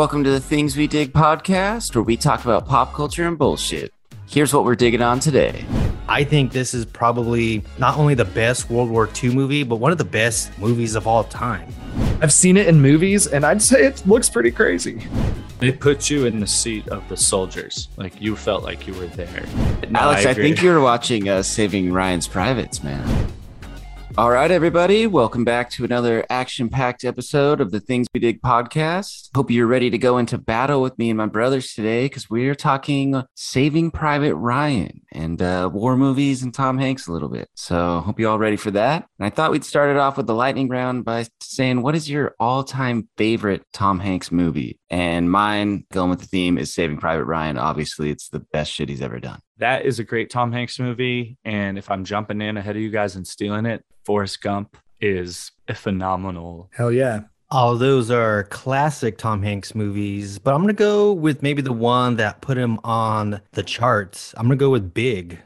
Welcome to the Things We Dig podcast, where we talk about pop culture and bullshit. Here's what we're digging on today. I think this is probably not only the best World War II movie, but one of the best movies of all time. I've seen it in movies, and I'd say it looks pretty crazy. It puts you in the seat of the soldiers. Like you felt like you were there. No, Alex, I, I, think you're watching uh, Saving Ryan's Privates, man. All right, everybody, welcome back to another action packed episode of the Things We Dig podcast. Hope you're ready to go into battle with me and my brothers today because we're talking Saving Private Ryan and uh, war movies and Tom Hanks a little bit. So, hope you're all ready for that. And I thought we'd start it off with the lightning round by saying, What is your all time favorite Tom Hanks movie? And mine, going with the theme, is Saving Private Ryan. Obviously, it's the best shit he's ever done. That is a great Tom Hanks movie. And if I'm jumping in ahead of you guys and stealing it, Forrest Gump is a phenomenal. Hell yeah. All those are classic Tom Hanks movies, but I'm gonna go with maybe the one that put him on the charts. I'm gonna go with Big.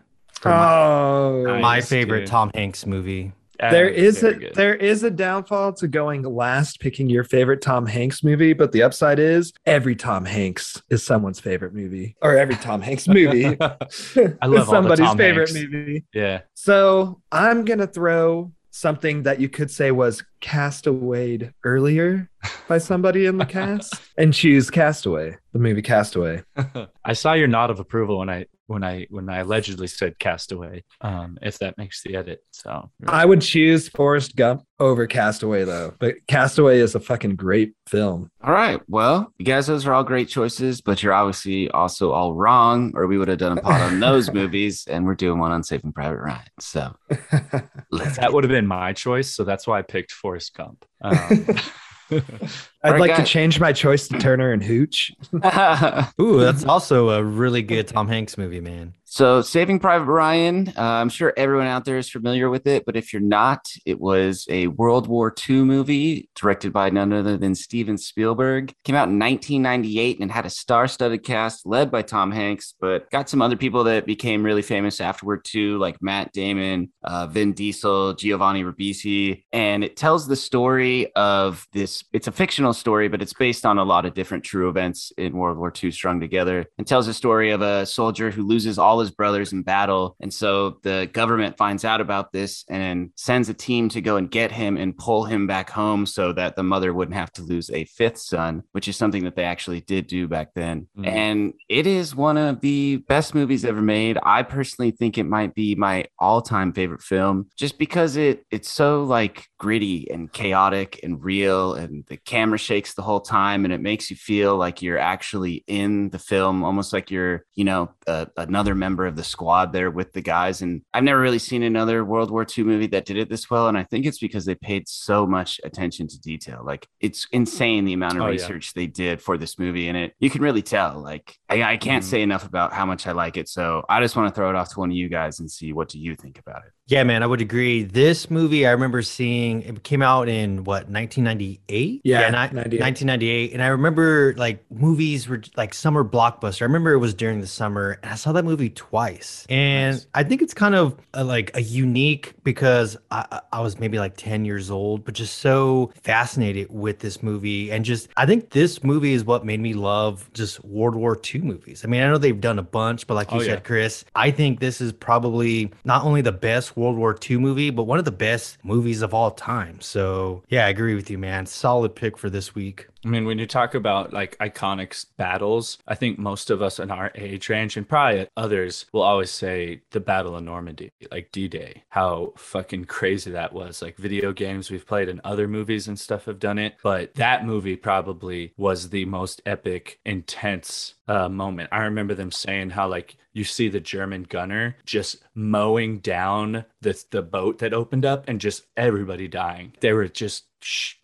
Oh, my, my favorite dude. Tom Hanks movie. There is a good. there is a downfall to going last picking your favorite Tom Hanks movie, but the upside is every Tom Hanks is someone's favorite movie, or every Tom Hanks movie. I love somebody's favorite Hanks. movie. Yeah. So I'm gonna throw something that you could say was castawayed earlier by somebody in the cast and choose Castaway, the movie Castaway. I saw your nod of approval when I when I when I allegedly said Castaway. Um, if that makes the edit, so I would choose Forrest Gump over Castaway though. But Castaway is a fucking great film. All right, well, you guys, those are all great choices, but you're obviously also all wrong, or we would have done a pod on those movies, and we're doing one on Saving Private Ryan. So that would have been my choice, so that's why I picked Forrest Gump. Um, I'd like to change my choice to Turner and Hooch. Ooh, that's also a really good Tom Hanks movie, man. So, Saving Private Ryan, uh, I'm sure everyone out there is familiar with it, but if you're not, it was a World War II movie directed by none other than Steven Spielberg. Came out in 1998 and had a star studded cast led by Tom Hanks, but got some other people that became really famous afterward too, like Matt Damon, uh, Vin Diesel, Giovanni Ribisi. And it tells the story of this, it's a fictional story, but it's based on a lot of different true events in World War II strung together. And tells the story of a soldier who loses all his brothers in battle. And so the government finds out about this and sends a team to go and get him and pull him back home so that the mother wouldn't have to lose a fifth son, which is something that they actually did do back then. Mm-hmm. And it is one of the best movies ever made. I personally think it might be my all-time favorite film just because it it's so like gritty and chaotic and real and the camera shakes the whole time and it makes you feel like you're actually in the film almost like you're, you know, uh, another member member of the squad there with the guys. And I've never really seen another World War II movie that did it this well. And I think it's because they paid so much attention to detail. Like it's insane the amount of oh, research yeah. they did for this movie. And it you can really tell. Like I, I can't mm-hmm. say enough about how much I like it. So I just want to throw it off to one of you guys and see what do you think about it. Yeah, man, I would agree. This movie, I remember seeing it came out in what 1998. Yeah, yeah 1998, and I remember like movies were like summer blockbuster. I remember it was during the summer, and I saw that movie twice, and nice. I think it's kind of a, like a unique because I, I was maybe like 10 years old, but just so fascinated with this movie, and just I think this movie is what made me love just World War II movies. I mean, I know they've done a bunch, but like you oh, said, yeah. Chris, I think this is probably not only the best World War II movie, but one of the best movies of all time. So, yeah, I agree with you, man. Solid pick for this week. I mean, when you talk about like iconic battles, I think most of us in our age range and probably others will always say the Battle of Normandy, like D Day, how fucking crazy that was. Like video games we've played and other movies and stuff have done it. But that movie probably was the most epic, intense uh, moment. I remember them saying how like you see the German gunner just mowing down the the boat that opened up and just everybody dying. They were just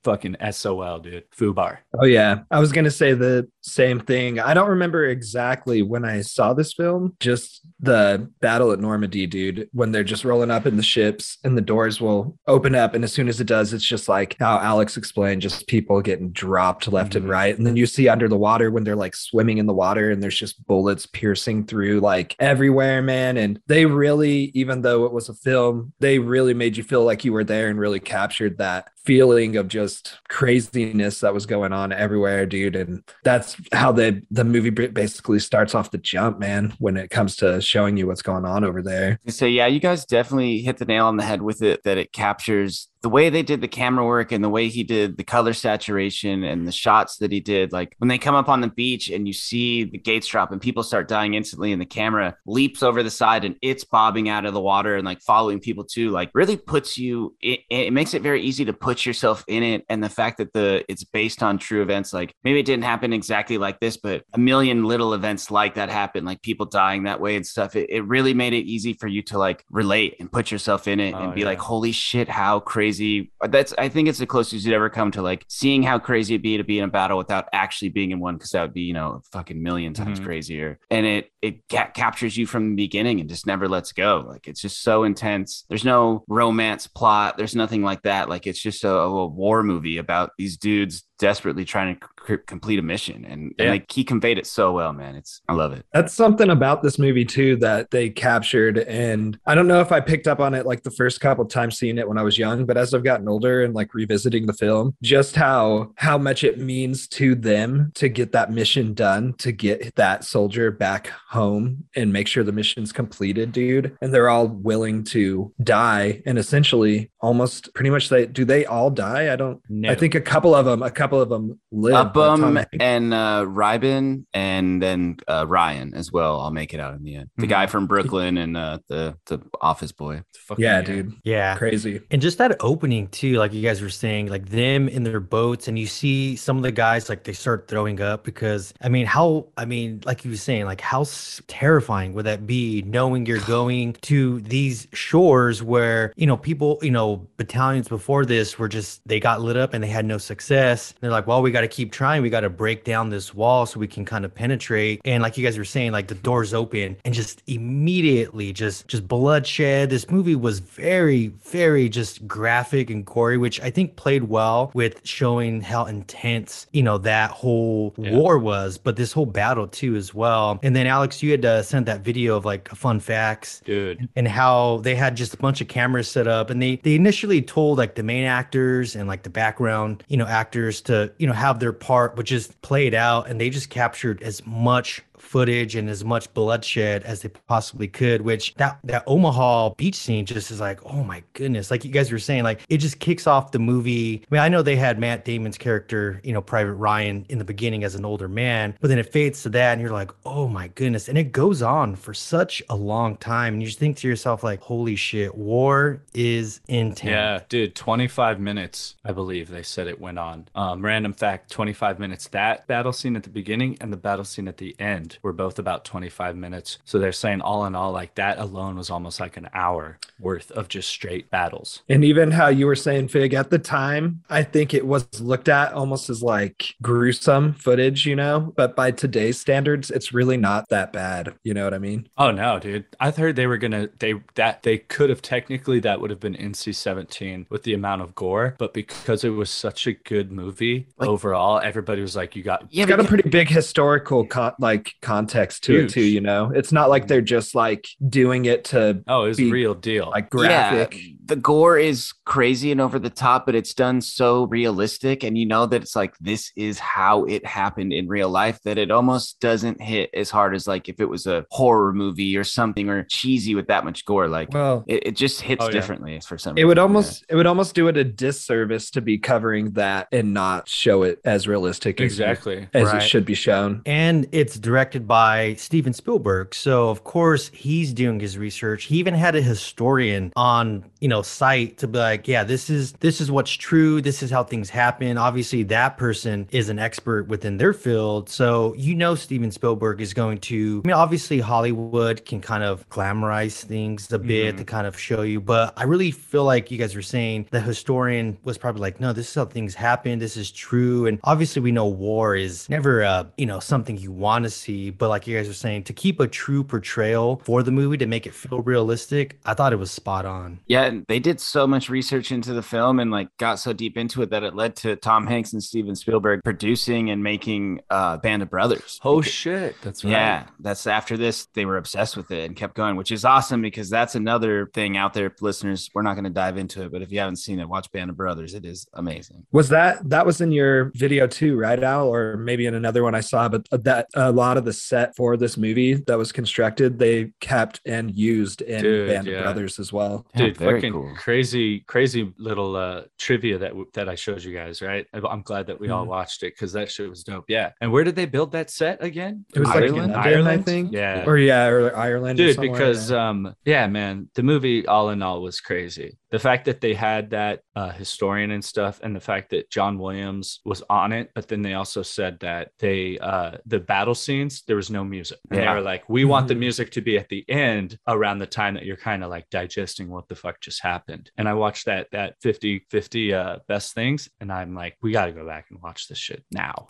fucking SOL, dude. Fubar. Oh yeah. I was gonna say the same thing. I don't remember exactly when I saw this film, just the battle at Normandy, dude, when they're just rolling up in the ships and the doors will open up. And as soon as it does, it's just like how Alex explained, just people getting dropped left mm-hmm. and right. And then you see under the water when they're like swimming in the water and there's just bullets piercing through like everywhere, man. And they really, even though it was a film film. They really made you feel like you were there and really captured that feeling of just craziness that was going on everywhere, dude. And that's how the the movie basically starts off the jump, man, when it comes to showing you what's going on over there. So yeah, you guys definitely hit the nail on the head with it that it captures the way they did the camera work and the way he did the color saturation and the shots that he did, like when they come up on the beach and you see the gates drop and people start dying instantly, and the camera leaps over the side and it's bobbing out of the water and like following people too, like really puts you. It, it makes it very easy to put yourself in it, and the fact that the it's based on true events, like maybe it didn't happen exactly like this, but a million little events like that happen, like people dying that way and stuff. It, it really made it easy for you to like relate and put yourself in it oh, and be yeah. like, holy shit, how crazy crazy. That's I think it's the closest you'd ever come to like seeing how crazy it'd be to be in a battle without actually being in one, because that would be you know a fucking million times mm-hmm. crazier. And it it ca- captures you from the beginning and just never lets go. Like it's just so intense. There's no romance plot. There's nothing like that. Like it's just a, a war movie about these dudes desperately trying to c- complete a mission and, yeah. and like he conveyed it so well man it's i love it that's something about this movie too that they captured and i don't know if i picked up on it like the first couple times seeing it when i was young but as i've gotten older and like revisiting the film just how how much it means to them to get that mission done to get that soldier back home and make sure the mission's completed dude and they're all willing to die and essentially almost pretty much they do they all die i don't no. i think a couple of them a couple couple of them live. Upham and uh, Reiben, and then uh, Ryan as well. I'll make it out in the end. The mm-hmm. guy from Brooklyn and uh, the the office boy. Yeah, dude. Yeah, crazy. And just that opening too, like you guys were saying, like them in their boats, and you see some of the guys like they start throwing up because I mean, how I mean, like you were saying, like how terrifying would that be knowing you're going to these shores where you know people, you know, battalions before this were just they got lit up and they had no success they're like, well, we got to keep trying. We got to break down this wall so we can kind of penetrate. And like you guys were saying, like the doors open and just immediately just just bloodshed. This movie was very, very just graphic and gory, which I think played well with showing how intense, you know, that whole yeah. war was, but this whole battle too as well. And then Alex, you had uh, sent that video of like fun facts, dude, and how they had just a bunch of cameras set up, and they they initially told like the main actors and like the background, you know, actors to you know have their part which is played out and they just captured as much footage and as much bloodshed as they possibly could which that that omaha beach scene just is like oh my goodness. Like you guys were saying like it just kicks off the movie. I mean i know they had matt damon's character you know private ryan in the beginning as an older man but then it fades to that and you're like oh my goodness. And it goes on for such a long time. And you just think to yourself like holy shit war is intense. Yeah dude 25 minutes i believe they said it went on. Um random fact 25 minutes that battle scene at the beginning and the battle scene at the end were both about 25 minutes. So they're saying all in all, like that alone was almost like an hour worth of just straight battles. And even how you were saying, Fig, at the time, I think it was looked at almost as like gruesome footage, you know, but by today's standards, it's really not that bad. You know what I mean? Oh no, dude. I heard they were gonna they that they could have technically that would have been NC 17 with the amount of gore, but because it was such a good movie like, overall, everybody was like, you got yeah, got a pretty big historical con- like context to Huge. it too. You know, it's not like mm. they're just like doing it to oh, it's a real deal, like graphic. Yeah, the gore is crazy and over the top, but it's done so realistic, and you know that it's like this is how it happened in real life. That it almost doesn't hit as hard as like if it was a horror movie or something or cheesy with that much gore. Like, well, it, it just hits oh, yeah. differently for some. reason. It would almost yeah. it would almost do it a disservice to be covering that and not show it as realistic exactly as, as right. it should be shown. And it's directed directed by Steven Spielberg. So of course he's doing his research. He even had a historian on, you know, site to be like, yeah, this is this is what's true. This is how things happen. Obviously, that person is an expert within their field. So you know Steven Spielberg is going to I mean, obviously Hollywood can kind of glamorize things a bit mm-hmm. to kind of show you, but I really feel like you guys were saying the historian was probably like, no, this is how things happen. This is true. And obviously we know war is never uh, you know, something you want to see but like you guys are saying, to keep a true portrayal for the movie to make it feel realistic, I thought it was spot on. Yeah, they did so much research into the film and like got so deep into it that it led to Tom Hanks and Steven Spielberg producing and making uh, Band of Brothers. Oh shit, that's right. Yeah, that's after this they were obsessed with it and kept going, which is awesome because that's another thing out there, listeners. We're not going to dive into it, but if you haven't seen it, watch Band of Brothers. It is amazing. Was that that was in your video too, right, Al? Or maybe in another one I saw, but that a lot of the set for this movie that was constructed, they kept and used in Dude, Band yeah. of Brothers as well. Yeah, Dude, very fucking cool. crazy, crazy little uh, trivia that w- that I showed you guys, right? I'm- I'm glad that we all Mhm. watched it because that shit was dope. Yeah. And where did they build that set again? It was like in Ireland? London, I think. Yeah. Or yeah, or Ireland. or Dude, somewhere, because yeah. um, yeah, man, the movie all in all was crazy. The fact that they had that uh, historian and stuff, and the fact that John Williams was on it, but then they also said that they uh, the battle scenes there was no music, and Yeah. they were like, we want the Mhm. music to be at the end around the time that you're kind of like digesting what the fuck just happened. And I watched that that 50 50 uh, best things, and I'm like, we got to go back and watch this shit now.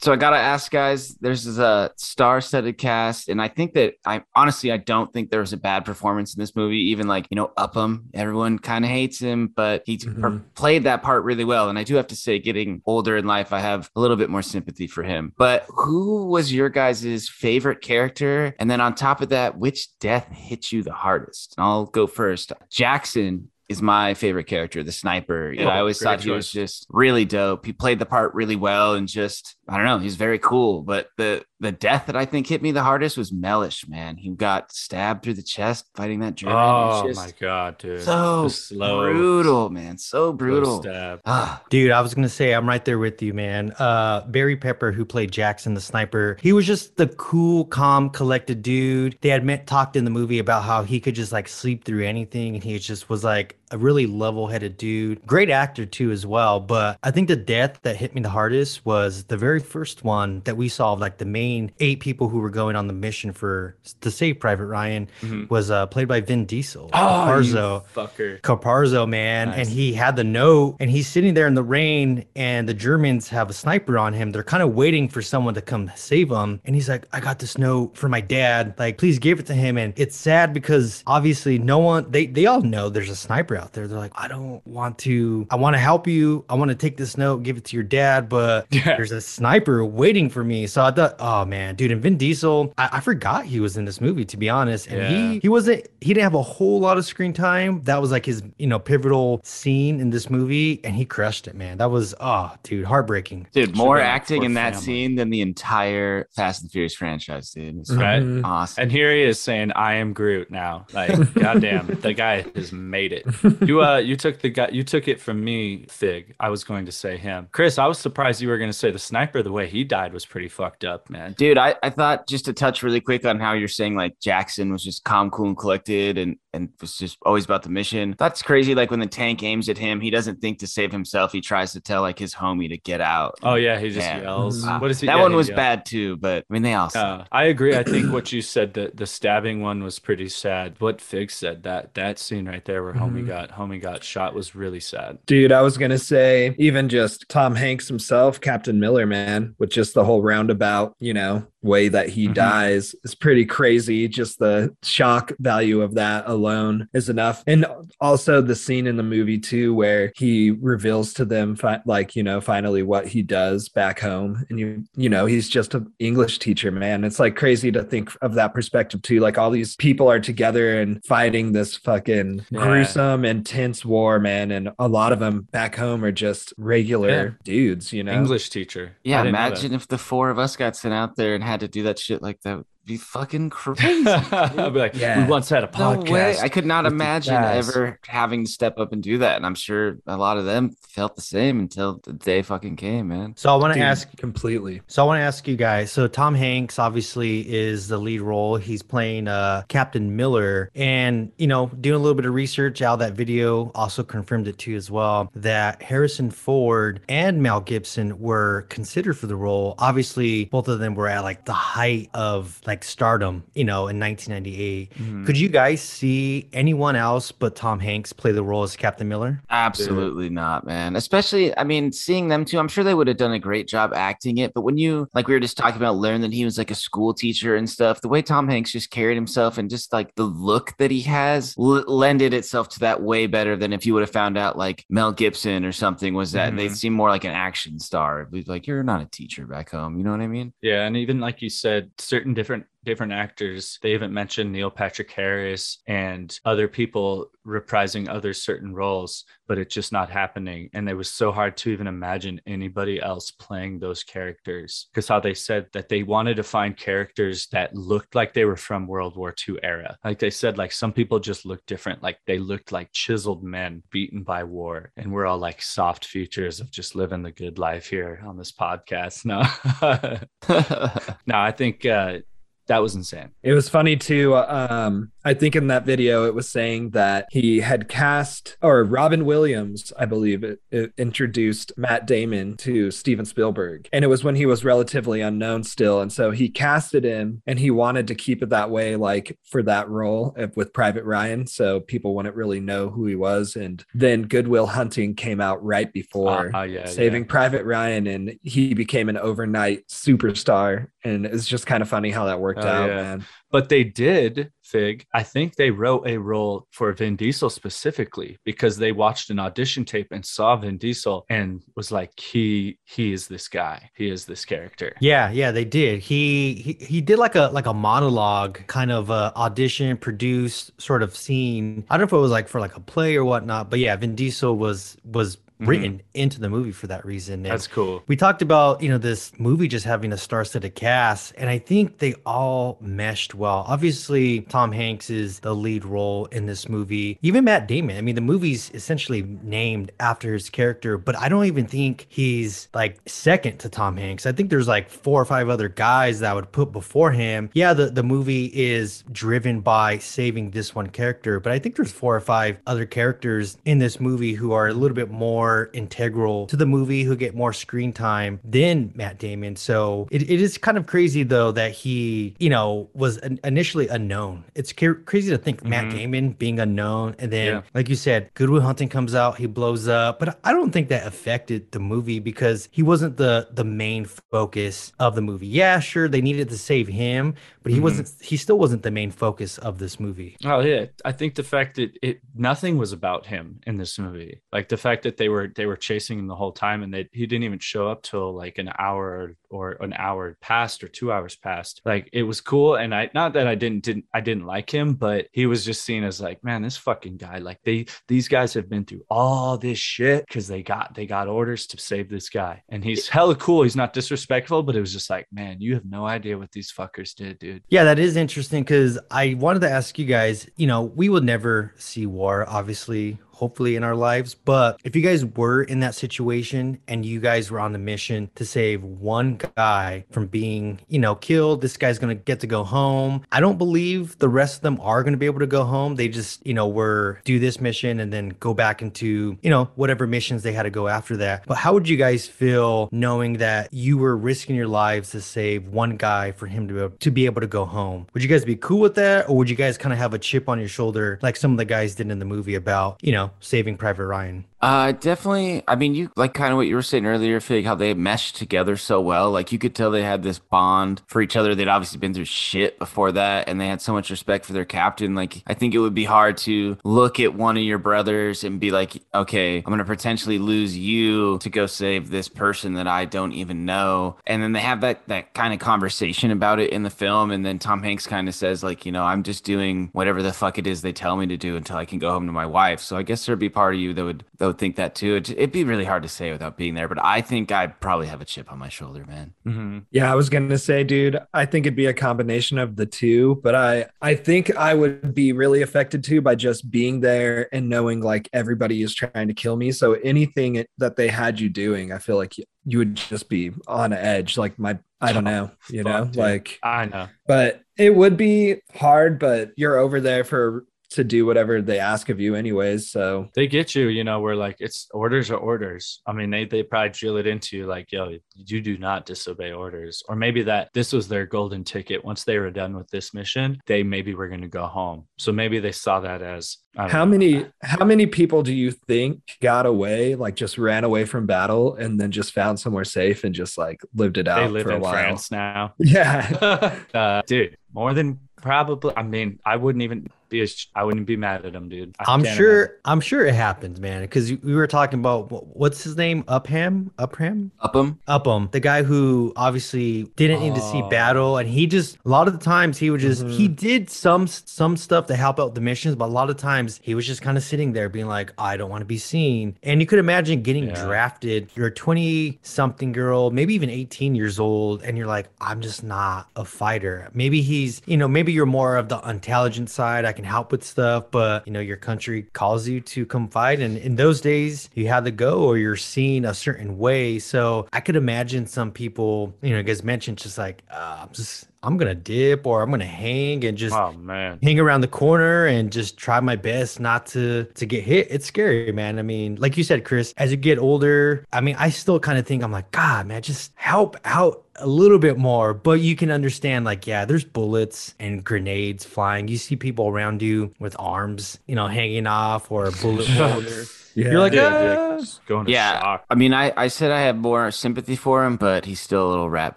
So I gotta ask, guys. There's this a star-studded cast, and I think that I honestly I don't think there was a bad performance in this movie. Even like you know Upham, everyone kind of hates him, but he Mhm. per- played that part really well. And I do have to say, getting older in life, I have a little bit more sympathy for him. But who was your guys' favorite character? And then on top of that, which death hit you the hardest? And I'll go first. Jackson is my favorite character, the sniper. Oh, I always great thought he was just really dope. He played the part really well and just I don't know, he's very cool. But the the death that I think hit me the hardest was Mellish, man. He got stabbed through the chest fighting that German. Oh It's my god, dude! so The slow- brutal, man. So brutal. stab. Ah, Dude, I was gonna say I'm right there with you, man. Uh Barry Pepper, who played Jackson the sniper, he was just the cool, calm, collected dude. They had met talked in the movie about how he could just like sleep through anything, and he just was like a really level-headed dude. Great actor too, as well. But I think the death that hit me the hardest was the very first one that we saw of like the main eight people who were going on the mission for to save Private Ryan Mhm. was uh played by Vin Diesel. Oh, you Caparzo. fucker! Caparzo, man, Nice. and he had the note, and he's sitting there in the rain, and the Germans have a sniper on him. They're kind of waiting for someone to come save him, and he's like, "I got this note for my dad. Like, please give it to him." And it's sad because obviously no one they they all know there's a sniper out there. They're like, "I don't want to. I want to help you. I want to take this note, give it to your dad, but Yeah. there's a sniper waiting for me." So I thought, "Oh man, dude!" And Vin Diesel, I, I forgot he was in this movie to be honest, and Yeah. he he wasn't he didn't have a whole lot of screen time that was like his you know pivotal scene in this movie and he crushed it man that was oh dude heartbreaking dude, Should've more acting in that family. scene than the entire Fast and Furious franchise, dude. It's Right? Mhm. awesome. And here he is saying, "I am Groot." Now, like, goddamn, the guy has made it. You uh, you took the guy, you took it from me, Fig. I was going to say him, Chris. I was surprised you were going to say the sniper. The way he died was pretty fucked up, man. Dude, I, I thought just to touch really quick on how you're saying like Jackson was just calm, cool, and collected and, and was just always about the mission. That's crazy. Like when the tank aims at him, he doesn't think to save himself. He tries to tell like his homie to get out. Oh yeah, he just Yeah. yells. Mhm. What is he? that yeah, one he was yells. bad too, but I mean, they all suck. Uh, I agree. I think what you said, the the stabbing one was pretty sad. What Fig said that that scene right there where homie Mhm. got homie got shot was really sad. Dude, I was gonna say even just Tom Hanks himself, Captain Miller, man, with just the whole roundabout, you know, way that he Mhm. dies is pretty crazy. Just the shock value of that alone is enough. And also the scene in the movie too, where he reveals to them, fi- like you know, finally what he does back home, and you, you know, he's just an English teacher, man. It's like crazy to think of that perspective too. Like all these people are together and fighting this fucking Yeah. gruesome, intense war, man, and a lot of them back home are just regular Yeah. dudes, you know. English teacher. yeah, I didn't know that. imagine if the four of us got sent out there and had to do that shit like that. Would be fucking crazy. I'll be like, Yeah. we once had a podcast. No podcast. way. I could not imagine ever having to step up and do that. And I'm sure a lot of them felt the same until the day fucking came, man. so i want to ask completely. so i want to ask you guys so tom hanks obviously is the lead role he's playing uh captain miller and you know doing a little bit of research out that video also confirmed it too as well that harrison ford and mel gibson were considered for the role obviously both of them were at like the height of like like stardom, you know, in 1998. Mhm. Could you guys see anyone else but Tom Hanks play the role as Captain Miller? Absolutely not, man. Especially, I mean, seeing them too, I'm sure they would have done a great job acting it. But when you, like, we were just talking about, learn that he was like a school teacher and stuff, the way Tom Hanks just carried himself and just like the look that he has l- lended itself to that way better than if you would have found out like Mel Gibson or something was that they Mhm. seem more like an action star. Like, you're not a teacher back home. You know what I mean? Yeah, and even like you said, certain different different actors. They even mentioned Neil Patrick Harris and other people reprising other certain roles, but it's just not happening. And it was so hard to even imagine anybody else playing those characters. Because how they said that they wanted to find characters that looked like they were from World War II era. Like they said, like some people just looked different. Like they looked like chiseled men beaten by war. And we're all like soft features of just living the good life here on this podcast. No. No, I think uh, that was insane. It was funny too. Um, I think in that video it was saying that he had cast or Robin Williams, I believe, it, it introduced Matt Damon to Steven Spielberg, and it was when he was relatively unknown still, and so he casted him, and he wanted to keep it that way, like for that role with Private Ryan, so people wouldn't really know who he was. And then Goodwill Hunting came out right before Uh, uh, yeah, Saving yeah. Private Ryan, and he became an overnight superstar, and it's just kind of funny how that worked Oh, out, yeah. man. But they did, Fig. I think they wrote a role for Vin Diesel specifically because they watched an audition tape and saw Vin Diesel and was like, he he is this guy. He is this character. Yeah, yeah, they did. He he, he did like a like a monologue kind of uh, audition, produced sort of scene. I don't know if it was like for like a play or whatnot, but yeah, Vin Diesel was was Mm-hmm. written into the movie for that reason. And That's cool. we talked about you know this movie just having a star-studded cast, and I think they all meshed well. Obviously, Tom Hanks is the lead role in this movie. Even Matt Damon. I mean, the movie's essentially named after his character, but I don't even think he's like second to Tom Hanks. I think there's like four or five other guys that I would put before him. Yeah, the the movie is driven by saving this one character, but I think there's four or five other characters in this movie who are a little bit more integral to the movie, who get more screen time than Matt Damon. So it, it is kind of crazy though that he, you know, was in- initially unknown. It's ca- crazy to think Matt Mhm. Damon being unknown, and then Yeah. like you said, Goodwill Hunting comes out, he blows up, but I don't think that affected the movie because he wasn't the the main focus of the movie. Yeah, sure, they needed to save him, but he Mhm. wasn't. He still wasn't the main focus of this movie. Oh yeah, I think the fact that it nothing was about him in this movie, like the fact that they were they were chasing him the whole time, and that he didn't even show up till like an hour or an hour passed or two hours passed. Like it was cool, and I not that I didn't didn't I didn't like him, but he was just seen as like, man, this fucking guy. Like they these guys have been through all this shit because they got they got orders to save this guy, and he's hella cool. He's not disrespectful, but it was just like, man, you have no idea what these fuckers did, dude. Yeah, that is interesting because I wanted to ask you guys. You know, we will never see war, obviously. Hopefully in our lives, but if you guys were in that situation and you guys were on the mission to save one guy from being, you know, killed, this guy's gonna get to go home. I don't believe the rest of them are gonna be able to go home. They just, you know, were do this mission and then go back into, you know, whatever missions they had to go after that. But how would you guys feel knowing that you were risking your lives to save one guy for him to to be able to go home? Would you guys be cool with that, or would you guys kind of have a chip on your shoulder like some of the guys did in the movie about, you know, saving Private Ryan? Uh, definitely. I mean, you like kind of what you were saying earlier, Fig, how they meshed together so well. Like you could tell they had this bond for each other. They'd obviously been through shit before that, and they had so much respect for their captain. Like I think it would be hard to look at one of your brothers and be like, okay, I'm gonna potentially lose you to go save this person that I don't even know. And then they have that that kind of conversation about it in the film, and then Tom Hanks kind of says like, you know, I'm just doing whatever the fuck it is they tell me to do until I can go home to my wife. So I guess there'd be part of you that would would think that too. It'd, it'd be really hard to say without being there, but I think I'd probably have a chip on my shoulder, man. Mm-hmm. Yeah, I was gonna say, dude, I think it'd be a combination of the two, but I I think I would be really affected too by just being there and knowing like everybody is trying to kill me. So anything that they had you doing, I feel like you, you would just be on edge. Like my I don't know, you know, like I know. but it would be hard, but you're over there for to do whatever they ask of you, anyways. So they get you, you know, where like it's orders are orders. I mean, they they probably drill it into you like, yo, you do not disobey orders. Or maybe that this was their golden ticket. Once they were done with this mission, they maybe were going to go home. So maybe they saw that as how know. many how many people do you think got away, like just ran away from battle and then just found somewhere safe and just like lived it out they live for a in while? France now. Yeah. uh, dude, more than probably i mean i wouldn't even be I wouldn't be mad at him, dude. I am sure. Imagine. I'm sure it happens, man. Because we were talking about what's his name, Upham, Upham, Upham, Upham, the guy who obviously didn't oh. need to see oh. battle, and he just a lot of the times he would just mm-hmm. he did some some stuff to help out the missions, but a lot of times he was just kind of sitting there being like, I don't want to be seen. And you could imagine getting yeah. drafted. You're a 20 something girl, maybe even 18 years old, and you're like, I'm just not a fighter. Maybe he's, you know, maybe you're more of the intelligent side. I can help with stuff, but you know, your country calls you to come fight. And in those days, you had to go or you're seen a certain way. So I could imagine some people, you know, guys mentioned just like, uh, I'm just I'm gonna dip or I'm gonna hang and just oh, man. hang around the corner and just try my best not to to get hit. It's scary, man. I mean, like you said, Chris, as you get older, I mean, I still kind of think I'm like, God, man, just help out a little bit more. But you can understand, like, yeah, there's bullets and grenades flying. You see people around you with arms, you know, hanging off or a bullet holder. Yeah, you're like, ah. going yeah. Shock. I mean, I, I said I have more sympathy for him, but he's still a little rat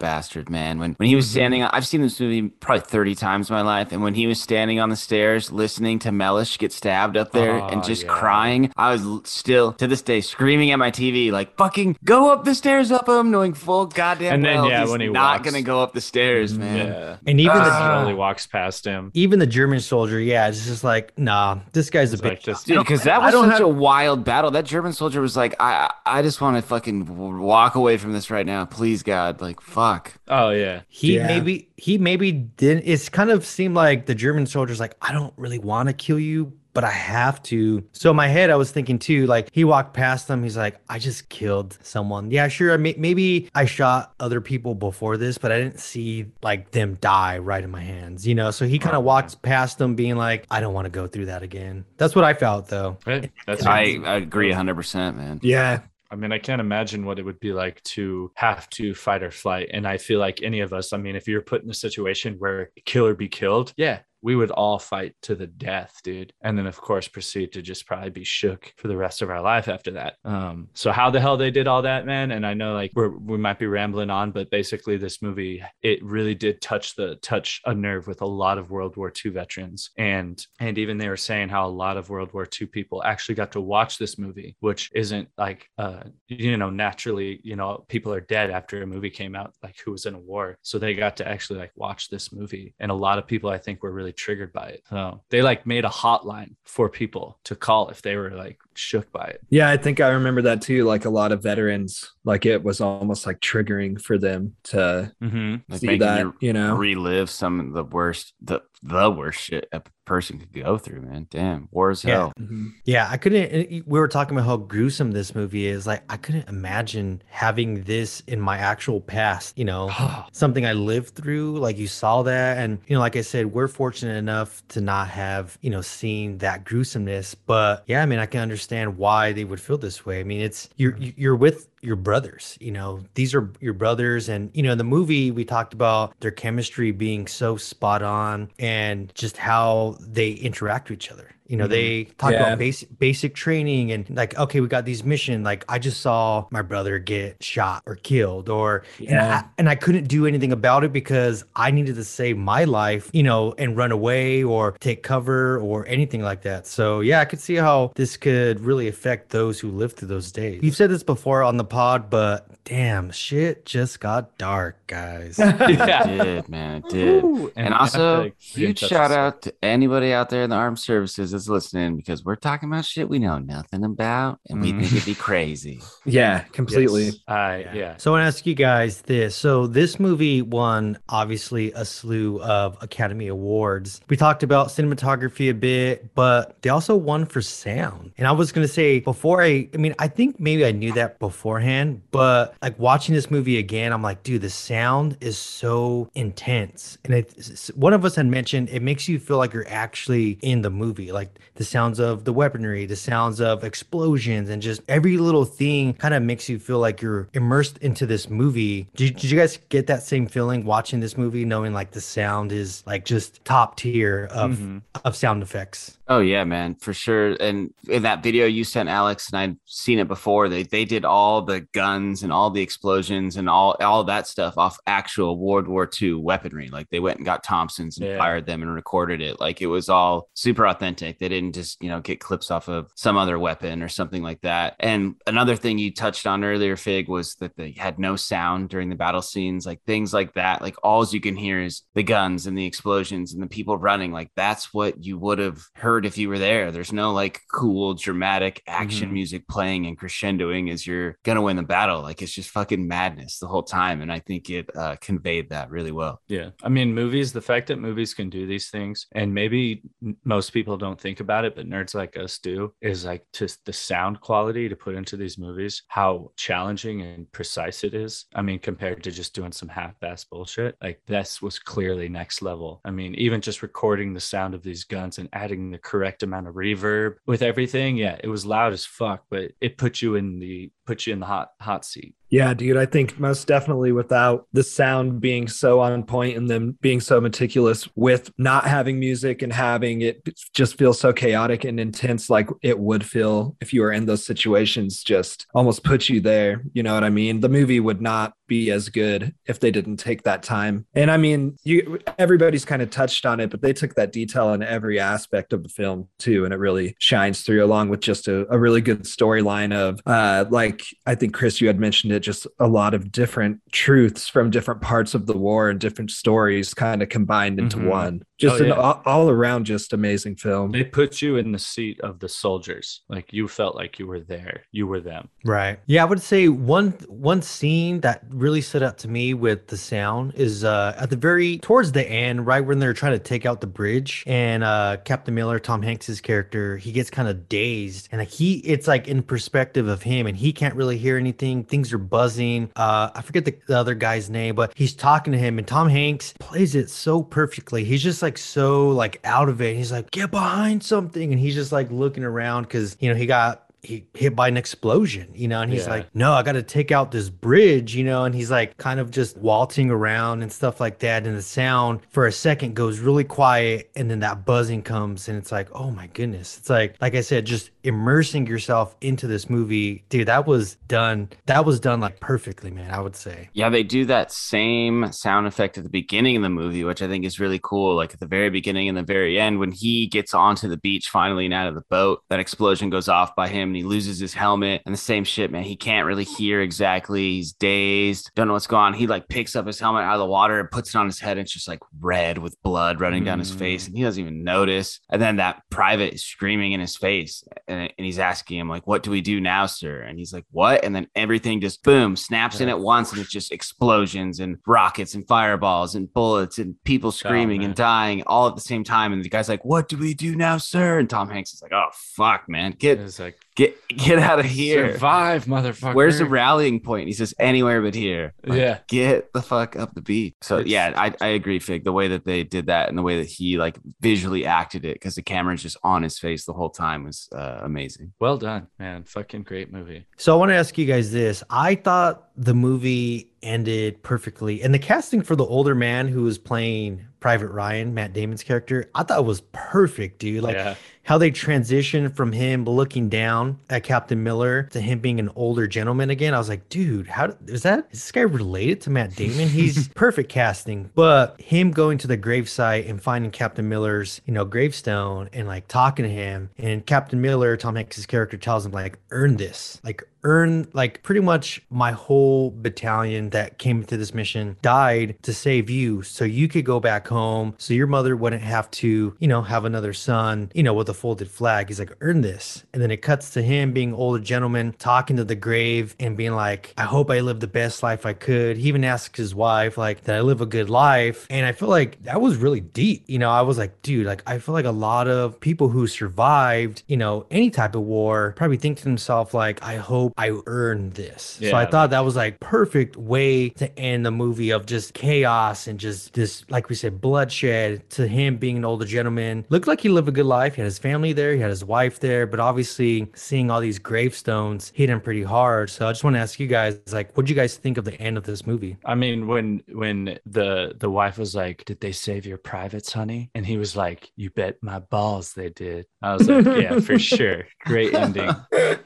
bastard, man. When when he was mm-hmm. standing, I've seen this movie probably thirty times in my life, and when he was standing on the stairs listening to Mellish get stabbed up there oh, and just yeah. crying, I was still to this day screaming at my TV like, "Fucking go up the stairs, Upham!" Knowing full goddamn and then, well yeah, he's when he not walks, gonna go up the stairs, mm-hmm. man. Yeah. And even uh, the ah. only walks past him. Even the German soldier, yeah, it's just like, nah, this guy's a bitch. Like dude, because that was such have... a wild battle. That German soldier was like, I I just want to fucking walk away from this right now, please God. Like fuck. Oh yeah. He yeah. maybe he maybe didn't. It's kind of seemed like the German soldiers like, I don't really want to kill you, but I have to. So in my head, I was thinking too, like he walked past them. He's like, I just killed someone. Yeah, sure. May- maybe I shot other people before this, but I didn't see like them die right in my hands, you know? So he kind of walks past them being like, I don't want to go through that again. That's what I felt though. Right. That's I, I agree 100%, man. Yeah. I mean, I can't imagine what it would be like to have to fight or flight. And I feel like any of us, I mean, if you're put in a situation where kill or be killed, yeah, we would all fight to the death, dude. And then, of course, proceed to just probably be shook for the rest of our life after that. Um, so how the hell they did all that, man? And I know like we're, we might be rambling on, but basically, this movie it really did touch the touch a nerve with a lot of World War II veterans, and and even they were saying how a lot of World War II people actually got to watch this movie, which isn't like uh you know naturally you know people are dead after a movie came out like who was in a war, so they got to actually like watch this movie, and a lot of people I think were really triggered by it. So they like made a hotline for people to call if they were like shook by it. Yeah, I think I remember that too. Like a lot of veterans, like it was almost like triggering for them to mm-hmm. like see that, you, you know, relive some of the worst, the the worst shit a person could go through, man. Damn, war as yeah. hell. Mm-hmm. Yeah, I couldn't. We were talking about how gruesome this movie is. Like, I couldn't imagine having this in my actual past. You know, something I lived through. Like you saw that, and you know, like I said, we're fortunate enough to not have you know seen that gruesomeness. But yeah, I mean, I can understand why they would feel this way. I mean, it's you're you're with your brothers you know these are your brothers and you know the movie we talked about their chemistry being so spot on and just how they interact with each other you know, mm-hmm. they talk yeah. about basic basic training and like, okay, we got these mission. Like, I just saw my brother get shot or killed, or yeah. and, I, and I couldn't do anything about it because I needed to save my life, you know, and run away or take cover or anything like that. So yeah, I could see how this could really affect those who lived through those days. You've said this before on the pod, but damn, shit just got dark, guys. yeah. It did, man. It did. Ooh, and, and also, huge shout out to anybody out there in the armed services that's listening because we're talking about shit we know nothing about and we mm. think it'd be crazy. Yeah, completely. Yes. Uh, yeah. So I want to ask you guys this. So this movie won obviously a slew of Academy Awards. We talked about cinematography a bit, but they also won for sound. And I was going to say before I, I mean, I think maybe I knew that beforehand, but But like watching this movie again, I'm like, dude, the sound is so intense. And it, one of us had mentioned it makes you feel like you're actually in the movie, like the sounds of the weaponry, the sounds of explosions, and just every little thing kind of makes you feel like you're immersed into this movie. Did, did you guys get that same feeling watching this movie, knowing like the sound is like just top tier of Mhm. of sound effects? Oh yeah, man, for sure. And in that video you sent Alex, and I'd seen it before. They they did all the guns and all the explosions and all all that stuff off actual World War II weaponry. Like they went and got Thompsons and Yeah. fired them and recorded it. Like it was all super authentic. They didn't just you know get clips off of some other weapon or something like that. And another thing you touched on earlier, Fig, was that they had no sound during the battle scenes. Like things like that. Like all you can hear is the guns and the explosions and the people running. Like that's what you would have heard if you were there. There's no like cool dramatic action Mhm. music playing and crescendoing as you're gonna win the battle. Like it's just fucking madness the whole time. And I think it uh, conveyed that really well. Yeah. I mean, movies, the fact that movies can do these things, and maybe most people don't think about it, but nerds like us do, is like just the sound quality to put into these movies, how challenging and precise it is. I mean, compared to just doing some half ass bullshit, like this was clearly next level. I mean, even just recording the sound of these guns and adding the correct amount of reverb with everything. Yeah, it was loud as fuck, but it put you in the put you in the hot hot seat. Yeah, dude, I think most definitely without the sound being so on point and them being so meticulous with not having music and having it just feel so chaotic and intense, like it would feel if you were in those situations, just almost put you there. You know what I mean? The movie would not be as good if they didn't take that time. And I mean, you everybody's kind of touched on it, but they took that detail in every aspect of the film too, and it really shines through along with just a, a really good storyline of uh like I think Chris, you had mentioned it, just a lot of different truths from different parts of the war and different stories kind of combined into Mhm. one. Just Oh, an yeah. all, all around just amazing film. They put you in the seat of the soldiers. Like you felt like you were there. You were them. Right. Yeah, I would say one one scene that really stood out to me with the sound is uh at the very towards the end, right when they're trying to take out the bridge, and uh Captain Miller, Tom Hanks's character, he gets kind of dazed, and like he, it's like in perspective of him, and he can't really hear anything. Things are buzzing. Uh, I forget the, the other guy's name, but he's talking to him, and Tom Hanks plays it so perfectly. He's just like so like out of it. He's like, get behind something, and he's just like looking around because you know he got he hit by an explosion, you know, and he's Yeah. like, no, I got to take out this bridge, you know, and he's like kind of just waltzing around and stuff like that. And the sound for a second goes really quiet, and then that buzzing comes, and it's like, oh my goodness. It's like, like I said, just immersing yourself into this movie, dude. That was done. That was done like perfectly, man. I would say. Yeah, they do that same sound effect at the beginning of the movie, which I think is really cool. Like at the very beginning and the very end, when he gets onto the beach finally and out of the boat, that explosion goes off by him and he loses his helmet. And the same shit, man. He can't really hear exactly. He's dazed, don't know what's going on. He like picks up his helmet out of the water and puts it on his head. And it's just like red with blood running down his Mm. face. And he doesn't even notice. And then that private is screaming in his face. And, and he's asking him, like, what do we do now, sir? And he's like, what? And then everything just boom, snaps in at once. And it's just explosions and rockets and fireballs and bullets and people screaming man. and dying all at the same time. And the guy's like, what do we do now, sir? And Tom Hanks is like, oh, fuck, man. Get, It's like get, get out of here. survive, motherfucker. Where's the rallying point? He says, anywhere but here. Like, Yeah. Get the fuck up the beach. So It's- yeah, I, I agree, Fig. The way that they did that and the way that he like visually acted it, because the camera's just on his face the whole time was uh, amazing. Well done, man. Fucking great movie. So I want to ask you guys this. I thought the movie ended perfectly. And the casting for the older man who was playing Private Ryan, Matt Damon's character, I thought it was perfect, dude. Like yeah. how they transitioned from him looking down at Captain Miller to him being an older gentleman again. I was like, dude, how is that? Is this guy related to Matt Damon? He's perfect casting. But him going to the gravesite and finding Captain Miller's, you know, gravestone and like talking to him, and Captain Miller, Tom Hanks' character, tells him like, earn this, like earn like pretty much my whole battalion that came into this mission died to save you so you could go back home so your mother wouldn't have to you know have another son you know with a folded flag. He's like, earn this. And then it cuts to him being older gentleman talking to the grave and being like, I hope I lived the best life I could. He even asks his wife, like, did I live a good life? And I feel like that was really deep. You know, I was like, dude, like, I feel like a lot of people who survived, you know, any type of war probably think to themselves, like, I hope I earned this. So I thought that was like perfect way to end the movie of just chaos and just this, like we said, bloodshed to him being an older gentleman. Looked like he lived a good life. He had his family there, he had his wife there, but obviously seeing all these gravestones hit him pretty hard. So I just want to ask you guys, like, what do you guys think of the end of this movie? I mean, when when the the wife was like, "Did they save your privates, honey?" and he was like, "You bet my balls they did." I was like, "Yeah, for sure, great ending."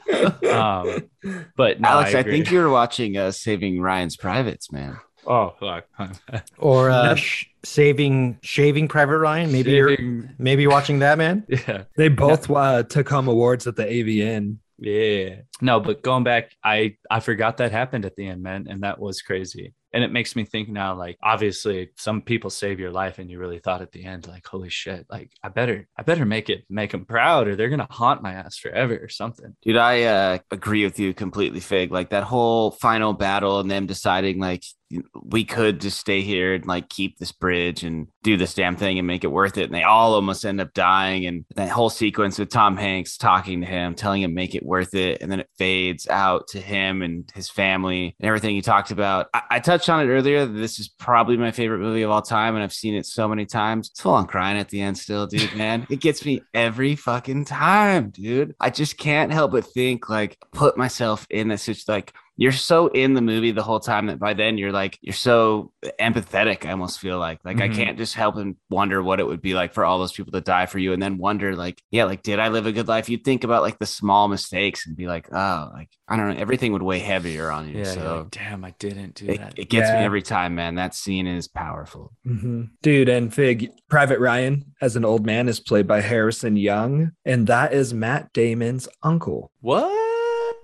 Um, but no, Alex, I, agree. think you're watching uh, Saving Ryan's Privates, man. Oh, fuck. Or uh, sh- saving, shaving Private Ryan? Maybe you're maybe you're watching that, man. Yeah. They both uh, took home awards at the AVN. Yeah. No, but going back, I I forgot that happened at the end, man, and that was crazy. And it makes me think now, like obviously some people save your life, and you really thought at the end, like, holy shit, like I better I better make it make them proud, or they're gonna haunt my ass forever or something. Dude, I uh, agree with you completely, Fig. Like that whole final battle and them deciding like we could just stay here and like keep this bridge and do this damn thing and make it worth it. And they all almost end up dying. And that whole sequence with Tom Hanks talking to him, telling him make it worth it, and then it fades out to him and his family and everything he talked about. I, I touched on it earlier. This is probably my favorite movie of all time, and I've seen it so many times. It's full on crying at the end still, dude. Man, it gets me every fucking time, dude. I just can't help but think like put myself in this. situation. like you're so in the movie the whole time that by then you're like you're so empathetic. I almost feel like like Mhm. I can't just help and wonder what it would be like for all those people to die for you, and then wonder like yeah, like did I live a good life? You'd think about like the small mistakes and be like oh, like I don't know, everything would weigh heavier on you. Yeah. so like, Damn, I didn't do it, that. it gets me every time, man. That scene is powerful. Mhm. Dude, and Fig, Private Ryan as an old man is played by Harrison Young, and that is Matt Damon's uncle. what?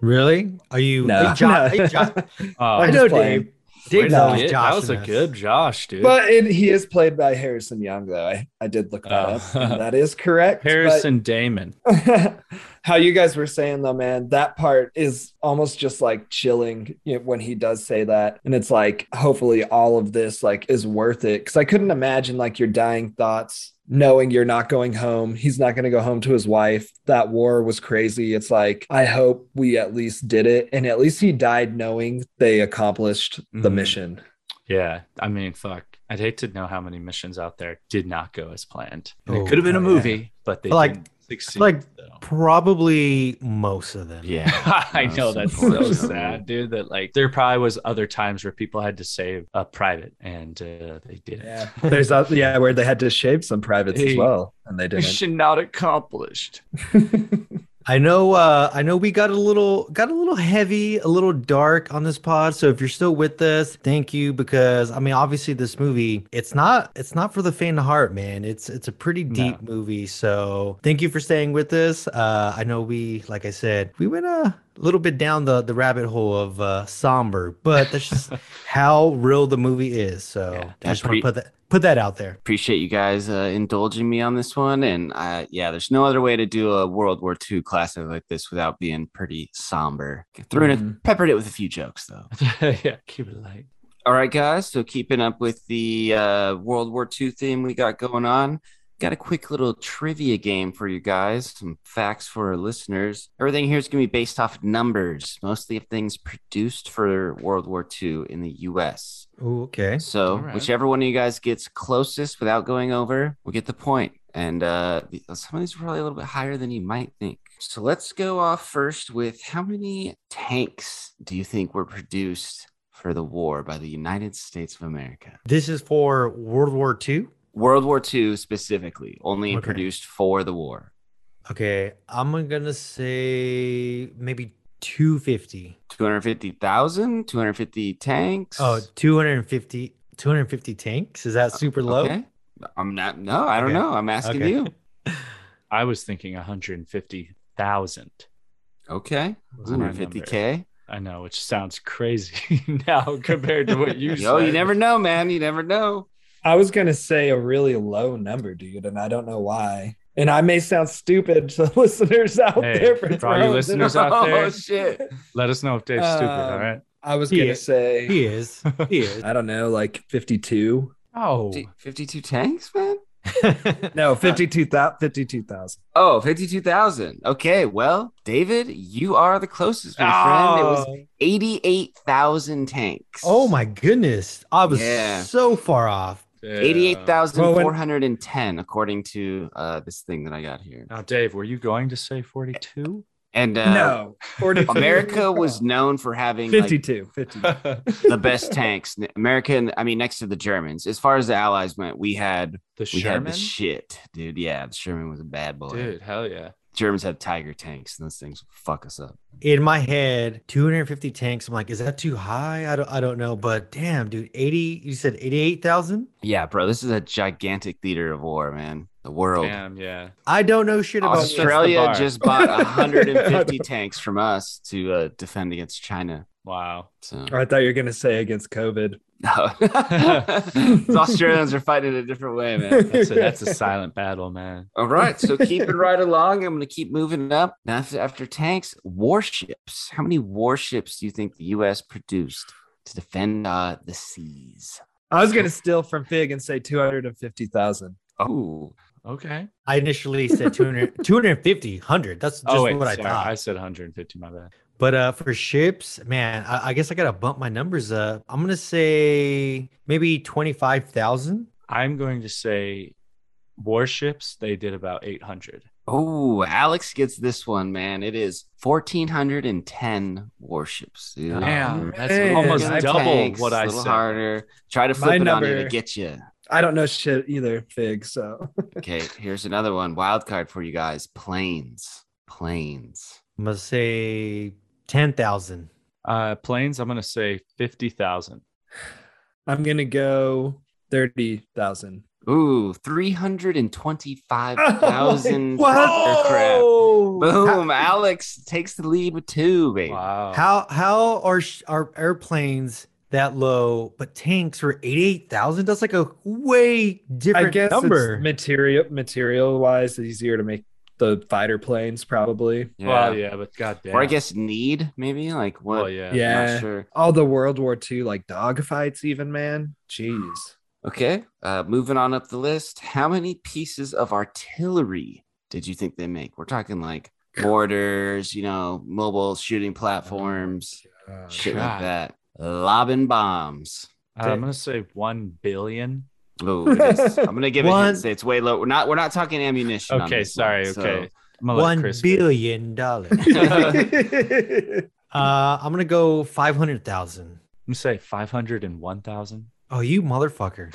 Really? Are you? No, Hey, Jo- hey, Jo- Oh, I I know. Dave. Dave No. Josh that was a good Josh, dude. but it, he is played by Harrison Young, though. I, I did look that Oh. up. that is correct. but- Harrison Damon. how you guys were saying though man that part is almost just like chilling you know, when he does say that and it's like hopefully all of this like is worth it because i couldn't imagine like your dying thoughts knowing you're not going home he's not going to go home to his wife that war was crazy it's like i hope we at least did it and at least he died knowing they accomplished the Mhm. mission Yeah, I mean, fuck. I'd hate to know how many missions out there did not go as planned. And Oh, it could have been a yeah. movie, but they But, like- didn't succeed. like- so. Probably most of them. Yeah. I know that's so sad, dude. That like there probably was other times where people had to save a private and uh, they didn't. yeah there's a, yeah where they had to shave some privates as well and they didn't Mission not accomplished. I know uh I know we got a little got a little heavy, a little dark on this pod. So if you're still with us, thank you because I mean obviously this movie, it's not it's not for the faint of heart, man. It's it's a pretty deep movie. So thank you for staying with us. Uh I know we like I said, we went a little bit down the the rabbit hole of uh somber, but that's just how real the movie is. So Yeah, I just want to put that put that out there. appreciate you guys uh, indulging me on this one. And uh, yeah, there's no other way to do a World War II classic like this without being pretty somber. Threw Mhm. peppered it with a few jokes though. yeah, keep it light. All right, guys. So keeping up with the uh, World War II theme we got going on, got a quick little trivia game for you guys. Some facts for our listeners. Everything here is going to be based off numbers, mostly of things produced for World War II in the U.S. Ooh, okay. So All right. whichever one of you guys gets closest without going over will get the point. And uh, some of these are probably a little bit higher than you might think. So let's go off first with how many tanks do you think were produced for the war by the United States of America? This is for World War II. World War II specifically, only Okay. produced for the war. Okay, I'm gonna say maybe 250. 250,000, 250 tanks. Oh, 250, 250 tanks? Is that super low? okay. I'm not, no, I don't Okay. know. I'm asking Okay. you. I was thinking 150,000. Okay. 150K. I know, which sounds crazy now compared to what you Yo, said. you never know, man. You never know. I was gonna say a really low number, dude, and I don't know why. And I may sound stupid to listeners out Hey, there. for all you listeners out there. Oh shit! Let us know if Dave's stupid. All Um. I was He gonna is. say He is. He is. I don't know, like 52. Oh, 52 tanks, man. No, 52,000. 52,000. Oh, 52,000. Okay, well, David, you are the closest, my friend. It was 88,000 tanks. oh my goodness. I was Yeah. so far off. Yeah. 88,410, according to uh, this thing that I got here. Now, Dave, were you going to say 42? And uh, no, 42. America was known for having like, 52. 52. the best tanks. American, I mean, next to the Germans. As far as the Allies went, we had The we had Sherman? the shit, dude. Yeah, the Sherman was a bad boy. Dude, hell yeah. Germans have Tiger tanks, and those things fuck us up. In my head, 250 tanks. I'm like, is that too high? I don't I don't know. But damn, dude, 80, you said 88,000? Yeah, bro, this is a gigantic theater of war, man. The world. Damn, yeah. I don't know shit about Awesome. Australia just bought 150 tanks from us to uh, defend against China. Wow. So I thought you were gonna say against COVID. no. the Australians are fighting a different way, man. That's a, that's a silent battle, man. All right, so keep it right along. I'm going to keep moving up. Now, after, after tanks, warships. How many warships do you think the U.S. produced to defend uh, the seas? I was gonna steal from Fig and say 250,000. Oh, Okay. I initially said 200, 250, 100. That's just oh, wait. what I sorry. thought. I said 150, my bad. But uh, for ships, man, I, I guess I gotta bump my numbers up. I'm gonna say maybe twenty five thousand. I'm going to say warships, they did about 800. oh, Alex gets this one, man. It is 1,410 warships. dude. Damn, that's Man, almost I- double Tanks, what I a little said. harder. Try to My flip it on you to get you. I don't know shit either, Fig. So Okay, here's another one. Wild card for you guys. Planes. Planes. I'm gonna say ten thousand. Uh, planes, I'm going to say 50,000. I'm gonna go 30,000. Ooh, 325,000 What? aircraft. Oh! Boom. Alex takes the lead with two, baby. Wow. How how are sh- are airplanes that low, but tanks were eighty eight thousand? That's like a way different I guess number. it's material material wise easier to make the fighter planes probably. Yeah. Well, yeah, but goddamn. Or I guess need, maybe? Like what? Well, yeah. Yeah. not sure. All the World War II like dogfights even man. Jeez. Okay. Uh, moving on up the list. How many pieces of artillery did you think they make? We're talking like mortars, you know, mobile shooting platforms, Uh, shit God. like that. Lobbing bombs. Uh, I'm going to say 1 billion. Oh. I'm gonna give it. One- Hints. It's way low. We're not. We're not talking ammunition. Okay, this sorry. one, okay. I'm gonna let One Chris billion dollars. uh, I'm gonna go five hundred thousand. I'm gonna say 501,000. Oh, you motherfucker!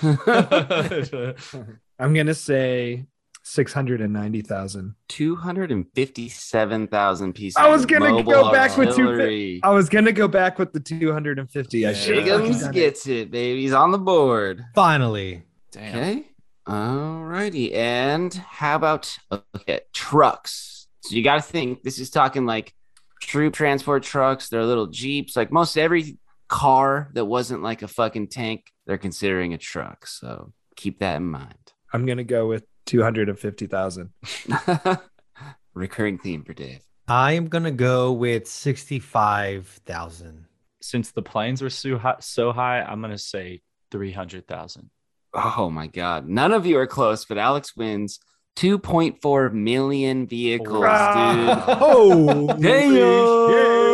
I'm gonna say 690,000. Two hundred and fifty-seven thousand pieces. I was gonna go back with two. I was gonna go back with the 250. I Yeah. should have gets it, baby. He's on the board. Finally, Damn. Okay. Alrighty. And how about okay trucks? So you got to think. This is talking like troop transport trucks. They're little jeeps. Like most every car that wasn't like a fucking tank, they're considering a truck. So keep that in mind. I'm gonna go with 250,000. Recurring theme for Dave. I am gonna go with sixty-five thousand. Since the planes were so high, so high I'm going to say 300,000. Oh my God. None of you are close, but Alex wins 2.4 million vehicles, dude. Oh, Damn.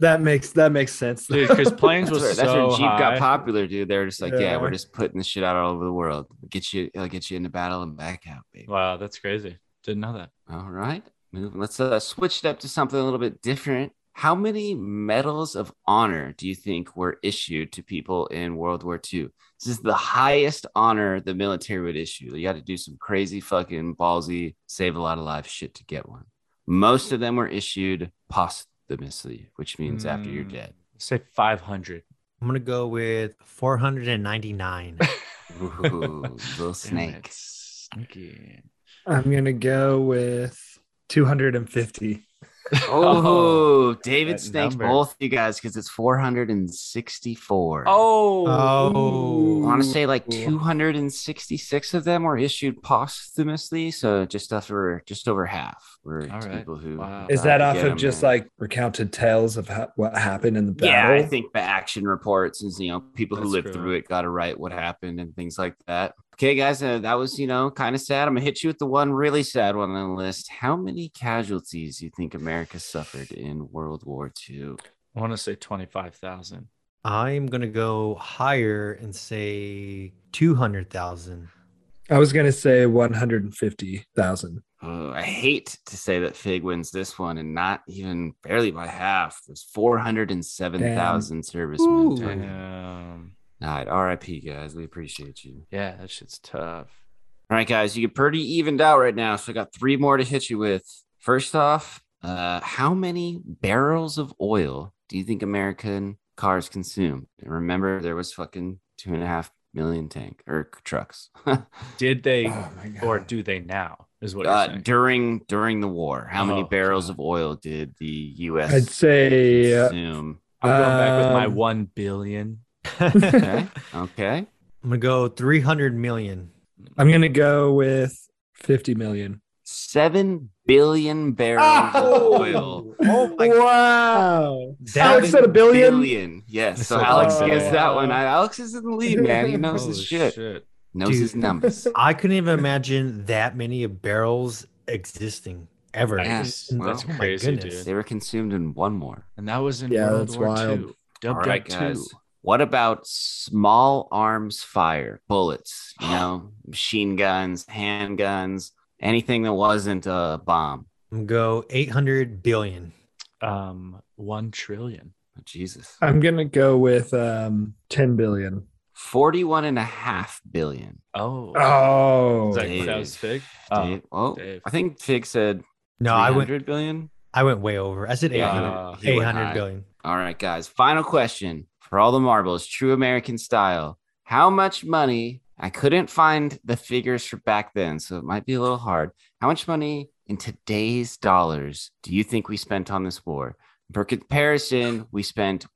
That makes that makes sense. Dude, because planes That's was where, that's so where Jeep high. got popular, dude. They're just like, yeah. Yeah. we're just putting this shit out all over the world. Get you, it'll get you into battle and back out, baby. Wow, that's crazy. Didn't know that. All right, moving. Let's uh, switch it up to something a little bit different. How many medals of honor do you think were issued to people in World War II? This is the highest honor the military would issue. You got to do some crazy fucking ballsy, save a lot of lives shit to get one. Most of them were issued posthumously, which means after you're Mm. dead. Say 500. I'm gonna go with four hundred and ninety-nine. Ooh, little Damn snake. Sneaky. I'm gonna go with 250. Oh, oh, David that snaked number. both you guys because it's 464. Oh, Oh. I want to say like 266 of them were issued posthumously, so just over just over half were All right. people who. Wow. Is that off of just man. like recounted tales of ha- what happened in the battle? Yeah, I think the action reports and you know people who lived true. through it got to write what happened and things like that. Okay, guys, uh, that was you know kind of sad. I'm gonna hit you with the one really sad one on the list. How many casualties do you think America suffered in World War II? I want to say twenty-five thousand. I'm gonna go higher and say two hundred thousand. I was gonna say 150,000. Uh, I hate to say that Fig wins this one, and not even barely by half. There's 407,000 servicemen. Ooh. Damn. Damn. All right, RIP, guys. We appreciate you. Yeah, that shit's tough. All right, guys, you get pretty evened out right now. So I got three more to hit you with. First off, uh, how many barrels of oil do you think American cars consume? And remember, there was fucking two and a half million tank or trucks Did they Oh or do they now? Is what you're uh, saying. during during the war. How many Oh, barrels God. of oil did the U.S. I'd say uh. I'm going back with my Um, one billion. Okay, okay. I'm gonna go three hundred million. I'm gonna go with 50 million. Seven billion barrels of oh! oil. Oh my wow. That Alex said a billion. Billion. Yes. So So Alex close. gets that one. I- Alex is in the lead, man. He knows his Holy shit. Knows his numbers. I couldn't even imagine that many barrels existing ever. Yes. And- That's oh crazy, dude. They were consumed in one more. And that was in Yeah, World that's War wild. II. All Dub guys. 2. What about small arms fire, bullets? You know, machine guns, handguns, anything that wasn't a bomb. Go eight hundred billion. Um, one trillion. Oh, Jesus. I'm gonna go with um 10 billion. 41 and a half billion. Oh. Oh, Is that, Dave. that was big. Oh, Dave- oh, Dave. I think Fig said No, I went 300 billion. I went way over. I said eight Yeah, hundred. Uh, he went Eight hundred high. billion. All right, guys. Final question for all the marbles, true American style. How much money? I couldn't find the figures for back then, so it might be a little hard. How much money in today's dollars do you think we spent on this war? For comparison, we spent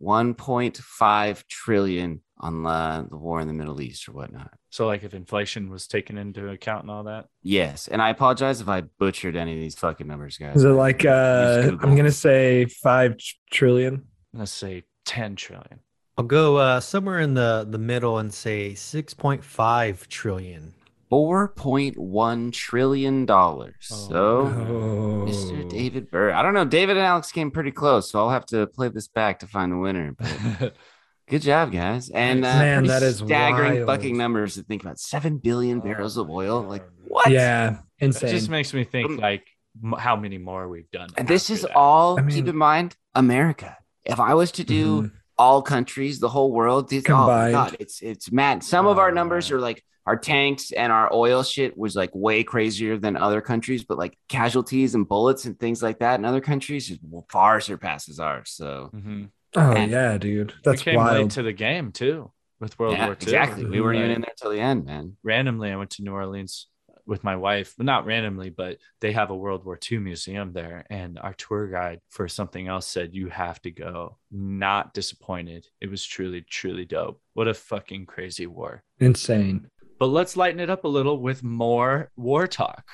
1.5 trillion on uh, the war in the Middle East or whatnot. So, like, if inflation was taken into account and all that, Yes, and I apologize if I butchered any of these fucking numbers, guys. is it like uh I'm gonna say five tr- trillion. let's say 10 trillion. I'll go uh, somewhere in the the middle and say six point five trillion. Four point one trillion dollars. Oh, so, Oh. Mr. David Burr. I don't know. David and Alex came pretty close, so I'll have to play this back to find the winner. But good job, guys. And uh, Man, that is staggering wild. fucking numbers to think about. Seven billion barrels of oil. God. Like what? Yeah, It insane. just makes me think, Um, like, m- how many more we've done. And this is that. all. I keep in mind, America. If I was to do Mhm. All countries, the whole world, these, oh god, it's it's mad. Some of our Oh, numbers man. are like our tanks and our oil shit was like way crazier than other countries, but like casualties and bullets and things like that in other countries just far surpasses ours. So Mhm. Oh Man. yeah, dude. we That's came late wild. to the game, too, with World yeah, War II. exactly. We weren't even in there till the end, man. randomly i went to new orleans with my wife not randomly but they have a world war ii museum there. And our tour guide for something else said you have to go. Not disappointed. It was truly truly dope. What a fucking crazy war. Insane. but let's lighten it up a little with more war talk.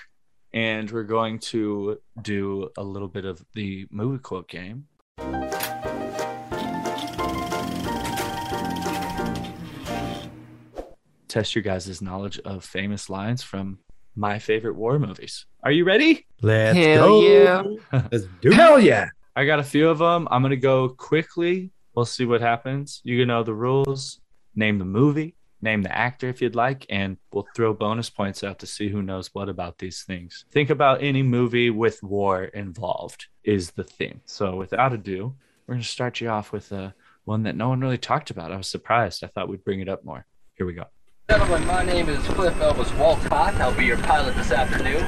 And we're going to do a little bit of the movie quote game. Test your guys' knowledge of famous lines from my favorite war movies. Are you ready? Let's Hell go. yeah. Let's do it. Hell yeah. I got a few of them. I'm going to go quickly. We'll see what happens. You know the rules. Name the movie, name the actor if you'd like, and we'll throw bonus points out to see who knows what about these things. Think about any movie with war involved, is the thing. So, without ado, we're going to start you off with uh, one that no one really talked about. I was surprised. I thought we'd bring it up more. Here we go. Gentlemen, my name is Cliff Elvis Wolcott. I'll be your pilot this afternoon.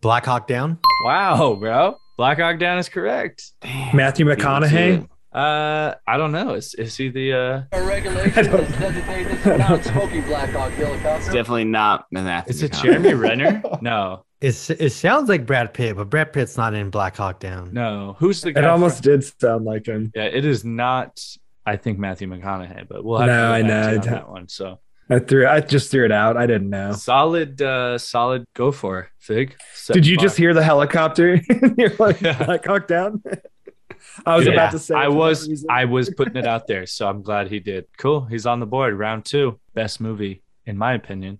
Black Hawk Down. Wow, bro. Black Hawk Down is correct. Damn. Matthew Beat me to McConaughey. Uh, I don't know. Is is he the uh? Our I don't- designate non-smoking Black Hawk It's definitely not Matthew Is it McConaughey. Jeremy Renner? No, It's, it sounds like Brad Pitt, but Brad Pitt's not in Black Hawk Down. No, who's the guy? It almost from- did sound like him. Yeah, it is not. I think Matthew McConaughey, but we'll have No, to I go back know, to I you on don't- that one. So I threw. I just threw it out. I didn't know. solid, uh, solid. Go for Fig. Did you the just hear the helicopter? You're like, Yeah. Black Hawk Down. I was Yeah, about to say. I was. I was putting it out there, so I'm glad he did. Cool. He's on the board. Round two, best movie in my opinion.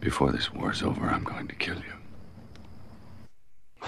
Before this war's over, I'm going to kill you.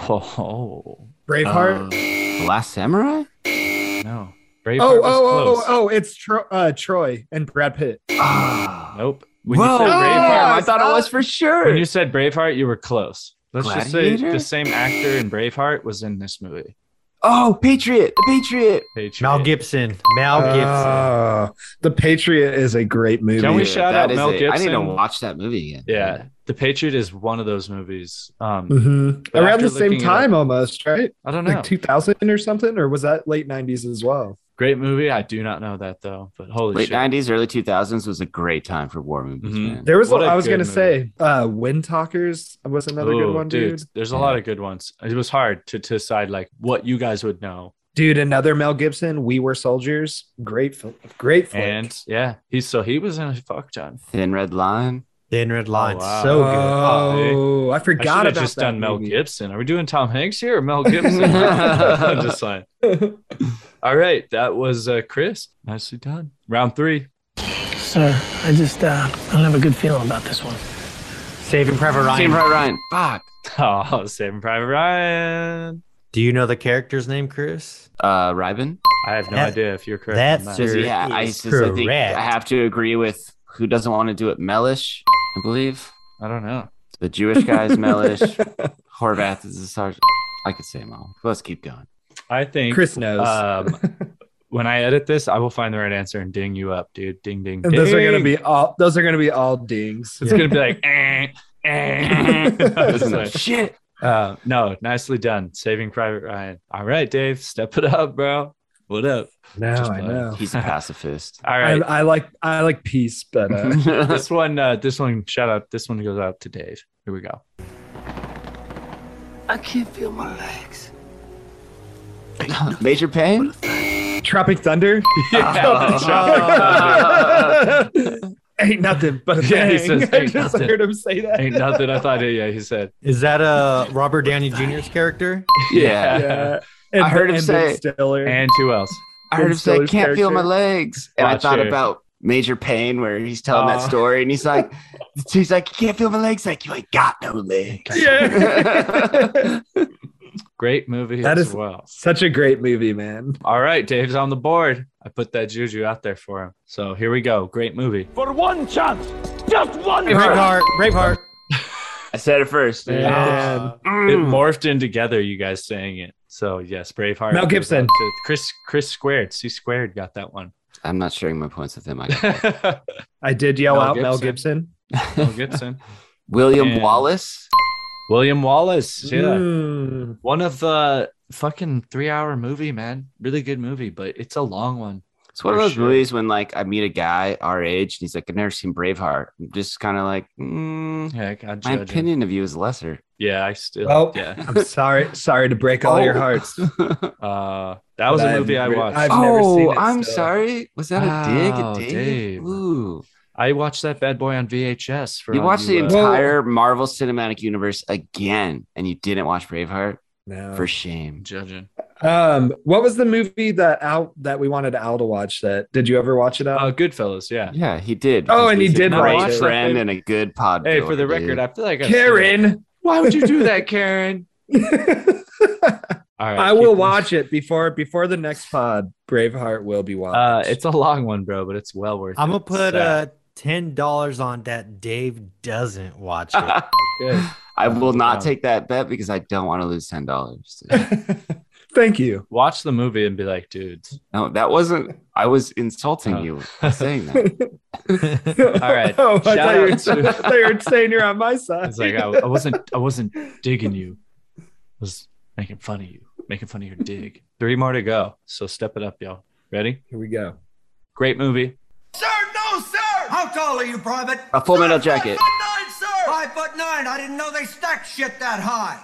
Oh Braveheart. The Last Samurai? no, Braveheart oh, was oh, oh, oh, oh! It's Tro- uh, Troy and Brad Pitt. Ah. Nope. When Whoa, you said damn, Braveheart, I thought it was for sure. when you said Braveheart, you were close. Let's just say the same actor in Braveheart was in this movie. oh, Patriot, the Patriot. Patriot. Mel Gibson. Mel Gibson. Oh, the Patriot is a great movie. Can we shout That out is Mel a- I need to watch that movie again. Yeah, The Patriot is one of those movies. Um, Mhm. Around the same looking it time, almost right? I don't know. Like 2000 or something, or was that late 90s as well? Great movie. I do not know that though, but holy shit. Late shit. '90s, early 2000s was a great time for war movies, Mhm. man. There was. What a I was gonna movie. say, uh, Wind Talkers was another good one, dude. There's a Yeah. lot of good ones. It was hard to, to decide like what you guys would know. Dude, another Mel Gibson. We were soldiers. Great, film. great. Flick. And yeah, he's so he was in a fuck ton. Thin Red Line. Thin Red Line. wow. So good. Oh, I I forgot should have about just that done Mel. Gibson. Are we doing Tom Hanks here or Mel Gibson? I'm just saying. All right, that was uh, Chris. Nicely done. Round three. Sir, I just, uh, I don't have a good feeling about this one. Saving Private Ryan. Saving Private Ryan. Fuck. Oh, Saving Private Ryan. Do you know the character's name, Chris? Uh, Reiben. I have no That- idea if you're correct. that's on that. Says Sure he I, is says I think. I have to agree with who doesn't want to do it. Mellish, I believe. I don't know. The Jewish guy is Mellish. Horvath is the sergeant. I could say them all. Let's keep going. I think Chris knows. um, when I edit this, I will find the right answer and ding you up, dude. Ding, ding, and those are gonna be all. Those are gonna be all dings. It's gonna be like, eh, eh. Isn't it? Shit. uh, no, nicely done, Saving Private Ryan. All right, Dave, step it up, bro. What up? No, Just I know. He's a pacifist. All I, I like I like peace, but uh, this one, uh, this one, shout out. This one goes out to Dave. Here we go. I can't feel my legs. Major Payne. Tropic Thunder Yeah. ain't nothing but a Yeah, he thing. says, I just nothing." heard him say that. Ain't nothing. I thought. Yeah, he said. Is that a Robert Downey Jr.'s character? Yeah. Yeah. And, I heard him say- Stiller. And who else? I heard him say, Stiller's "Can't feel my character. legs," and I Watch thought here. about Major Payne, where he's telling that Aw. story, and he's like, "He's like, you can't feel my legs." Like you ain't got no legs. yeah. Great movie That as is- well. Such a great movie, man. All right, Dave's on the board. I put that juju out there for him. So here we go. Great movie. For one chance, just one Braveheart. Braveheart. I said it first. dude. And It Mm. morphed in together, you guys saying it. So yes, Braveheart. Mel Gibson. to Chris Chris squared. C squared got that one. I'm not sharing my points with him. I I did yell Mel out Mel Gibson. Gibson. Mel Gibson. William And- Wallace. William Wallace. Yeah. Mm. One of the fucking three hour movie, man. Really good movie, but it's a long one. It's one of those sure. movies when like I meet a guy our age and he's like, I've never seen Braveheart. I'm just kind of like, mm, Yeah, I got my judging. opinion of you is lesser. Yeah, I still. Well, yeah. I'm sorry. Sorry to break all your Oh. hearts. Uh, that was But a I've movie I re- watched. I've never oh, seen it I'm still. sorry. Was that a dig Wow, at Dave? Dave. Ooh. I watched that bad boy on VHS. For You all watched the uh, entire Marvel Cinematic Universe again, and you didn't watch Braveheart. No. For shame. judging. Um, what was the movie that Al that we wanted Al to watch? That did you ever watch it? Al? Uh, Goodfellas. Yeah. Yeah, he did. Oh, and he he's a did great watch that, friend babe. and a good pod. Hey, for the goer, record. I feel like I've Karen. Why would you do that, Karen? All right, I will this- watch it before before the next pod. Braveheart will be watched. Uh, it's a long one, bro, but it's well worth it. I'm gonna put Sad. uh ten dollars on that Dave doesn't watch it. Good. I will not Wow. take that bet because I don't want to lose ten dollars. Thank you. Watch the movie and be like, dudes. no, that wasn't. I was insulting Oh. you by saying that. All right. oh, I Shout thought, you were, out to- I thought you were saying you're on my side. It's like I, I wasn't. I wasn't digging you. I was making fun of you, making fun of your dig. Three more to go, so step it up, y'all. Ready? Here we go. Great movie. Sir, no, sir! How tall are you, Private? A Full Metal Jacket. Five foot nine, sir! five foot nine. I didn't know they stacked shit that high.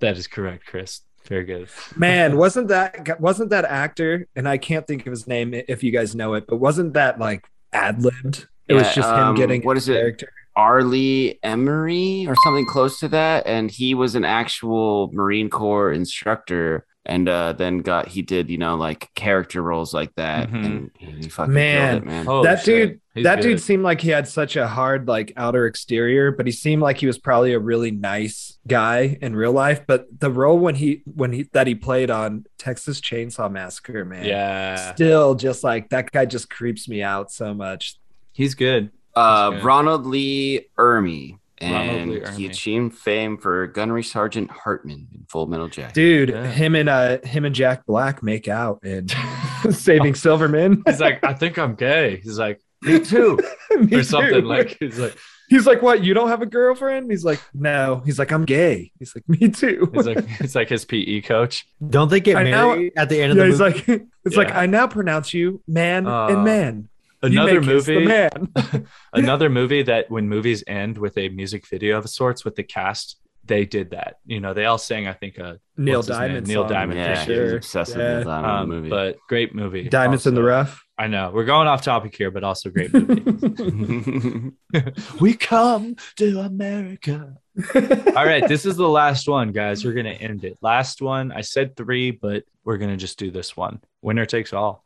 That is correct, Chris. Very good. Man, wasn't that wasn't that actor? And I can't think of his name if you guys know it, but wasn't that like ad libbed? It was Yeah, just him um, getting what is it? character. Arlie Emery or something close to that, and he was an actual Marine Corps instructor, and uh, then got he did you know like character roles like that, Mhm. and he fucking Man, killed it, man. Holy that shit. dude He's that good. dude seemed like he had such a hard like outer exterior but he seemed like he was probably a really nice guy in real life but the role when he when he that he played on texas chainsaw massacre man Yeah. still just like that guy just creeps me out so much He's good. Uh, good. Ronald Lee Ermey, Ronald and Lee he achieved fame for Gunnery Sergeant Hartman in Full Metal Jacket. dude Yeah. him and uh him and jack black make out in saving silverman He's like, I think I'm gay. He's like, me too. Me or something too. like he's like he's like what you don't have a girlfriend he's like no he's like i'm gay he's like me too he's like it's like his PE coach. Don't they get I know- married at the end of yeah, the he's movie? like it's like i now pronounce you man Uh, and man You Another may the movie, man another movie that when movies end with a music video of sorts with the cast, they did that. You know, they all sang, I think, uh, Neil what's his? Diamond. Neil Diamond, yeah, for for he was sure. obsessed with Yeah. Neil Diamond um, movie. but great movie. Diamonds in the rough. I know we're going off topic here, but also great movie. we come to America. All right, this is the last one, guys. We're gonna end it. Last one. I said three, but we're gonna just do this one. Winner takes all.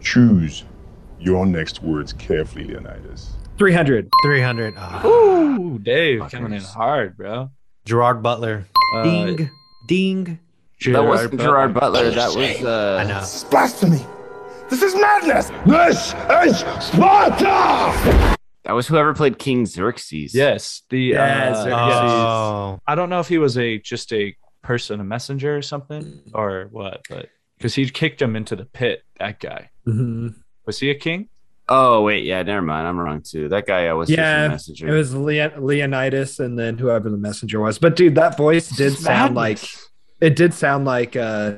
Choose your next words carefully, Leonidas. 300 300. Ah, Ooh, Dave Fuckers. coming in hard, bro. Gerard Butler. Uh, Ding. Ding. that wasn't Butler. Gerard Butler. That was uh, I know. This blasphemy. This is madness. This is Sparta. that was whoever played King Xerxes. Yes, the Yeah, uh, Xerxes. Oh. I don't know if he was a just a person, a messenger or something, or what, but because he kicked him into the pit. That guy Mhm. Was he a king? Oh wait, yeah, never mind. I'm wrong too. That guy I was Yeah, just a messenger. it was Leon- leonidas and then whoever the messenger was but dude that voice did sound like it did sound like uh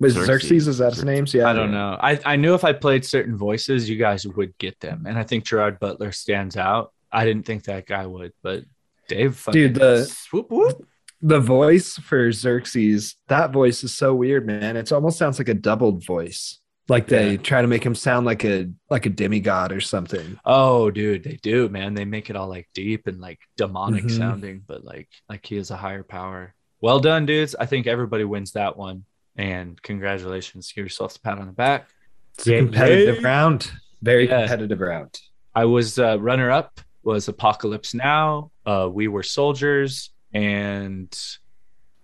was Xerxes. xerxes, is that his name yeah I don't know. I, I knew if I played certain voices, you guys would get them, and I think Gerard Butler stands out. I didn't think that guy would, but Dave, fucking Dude, the- swoop, whoop. the voice for xerxes that voice is so weird man it almost sounds like a doubled voice like they Yeah. try to make him sound like a like a demigod or something Oh, dude, they do, man. They make it all like deep and like demonic Mhm. sounding, but like like he is a higher power. Well done, dudes. I think everybody wins that one. And congratulations. Give yourselves a pat on the back. it's a competitive round very Yeah. competitive round I was uh, runner up was Apocalypse Now. Uh, we were soldiers and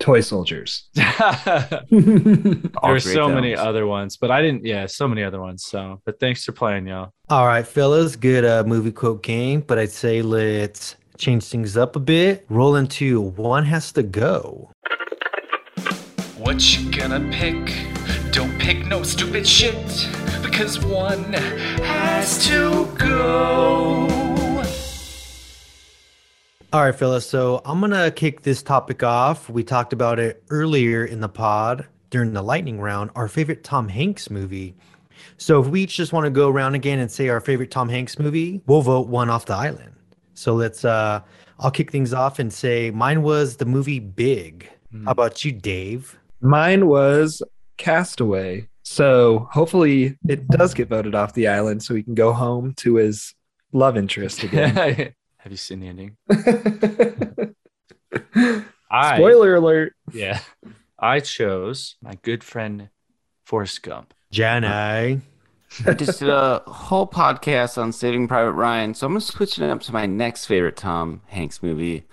toy soldiers there All were great so many other ones, but I didn't. Yeah, so many other ones. So, but thanks for playing, y'all. All right, fellas. Good uh, movie quote game, but I'd say let's change things up a bit. Roll into one has to go. What you gonna pick? Don't pick no stupid shit, because one has to go. All right, fellas. So I'm gonna kick this topic off. We talked about it earlier in the pod during the lightning round. Our favorite Tom Hanks movie. So if we each just want to go around again and say our favorite Tom Hanks movie, we'll vote one off the island. So let's. uh I'll kick things off and say mine was the movie Big. How about you, Dave? Mine was Castaway. So hopefully it does get voted off the island so he can go home to his love interest again. Have you seen the ending? I Spoiler alert. yeah, I chose my good friend Forrest Gump. Janai. Uh, I just did a whole podcast on Saving Private Ryan, so I'm gonna switch it up to my next favorite Tom Hanks movie,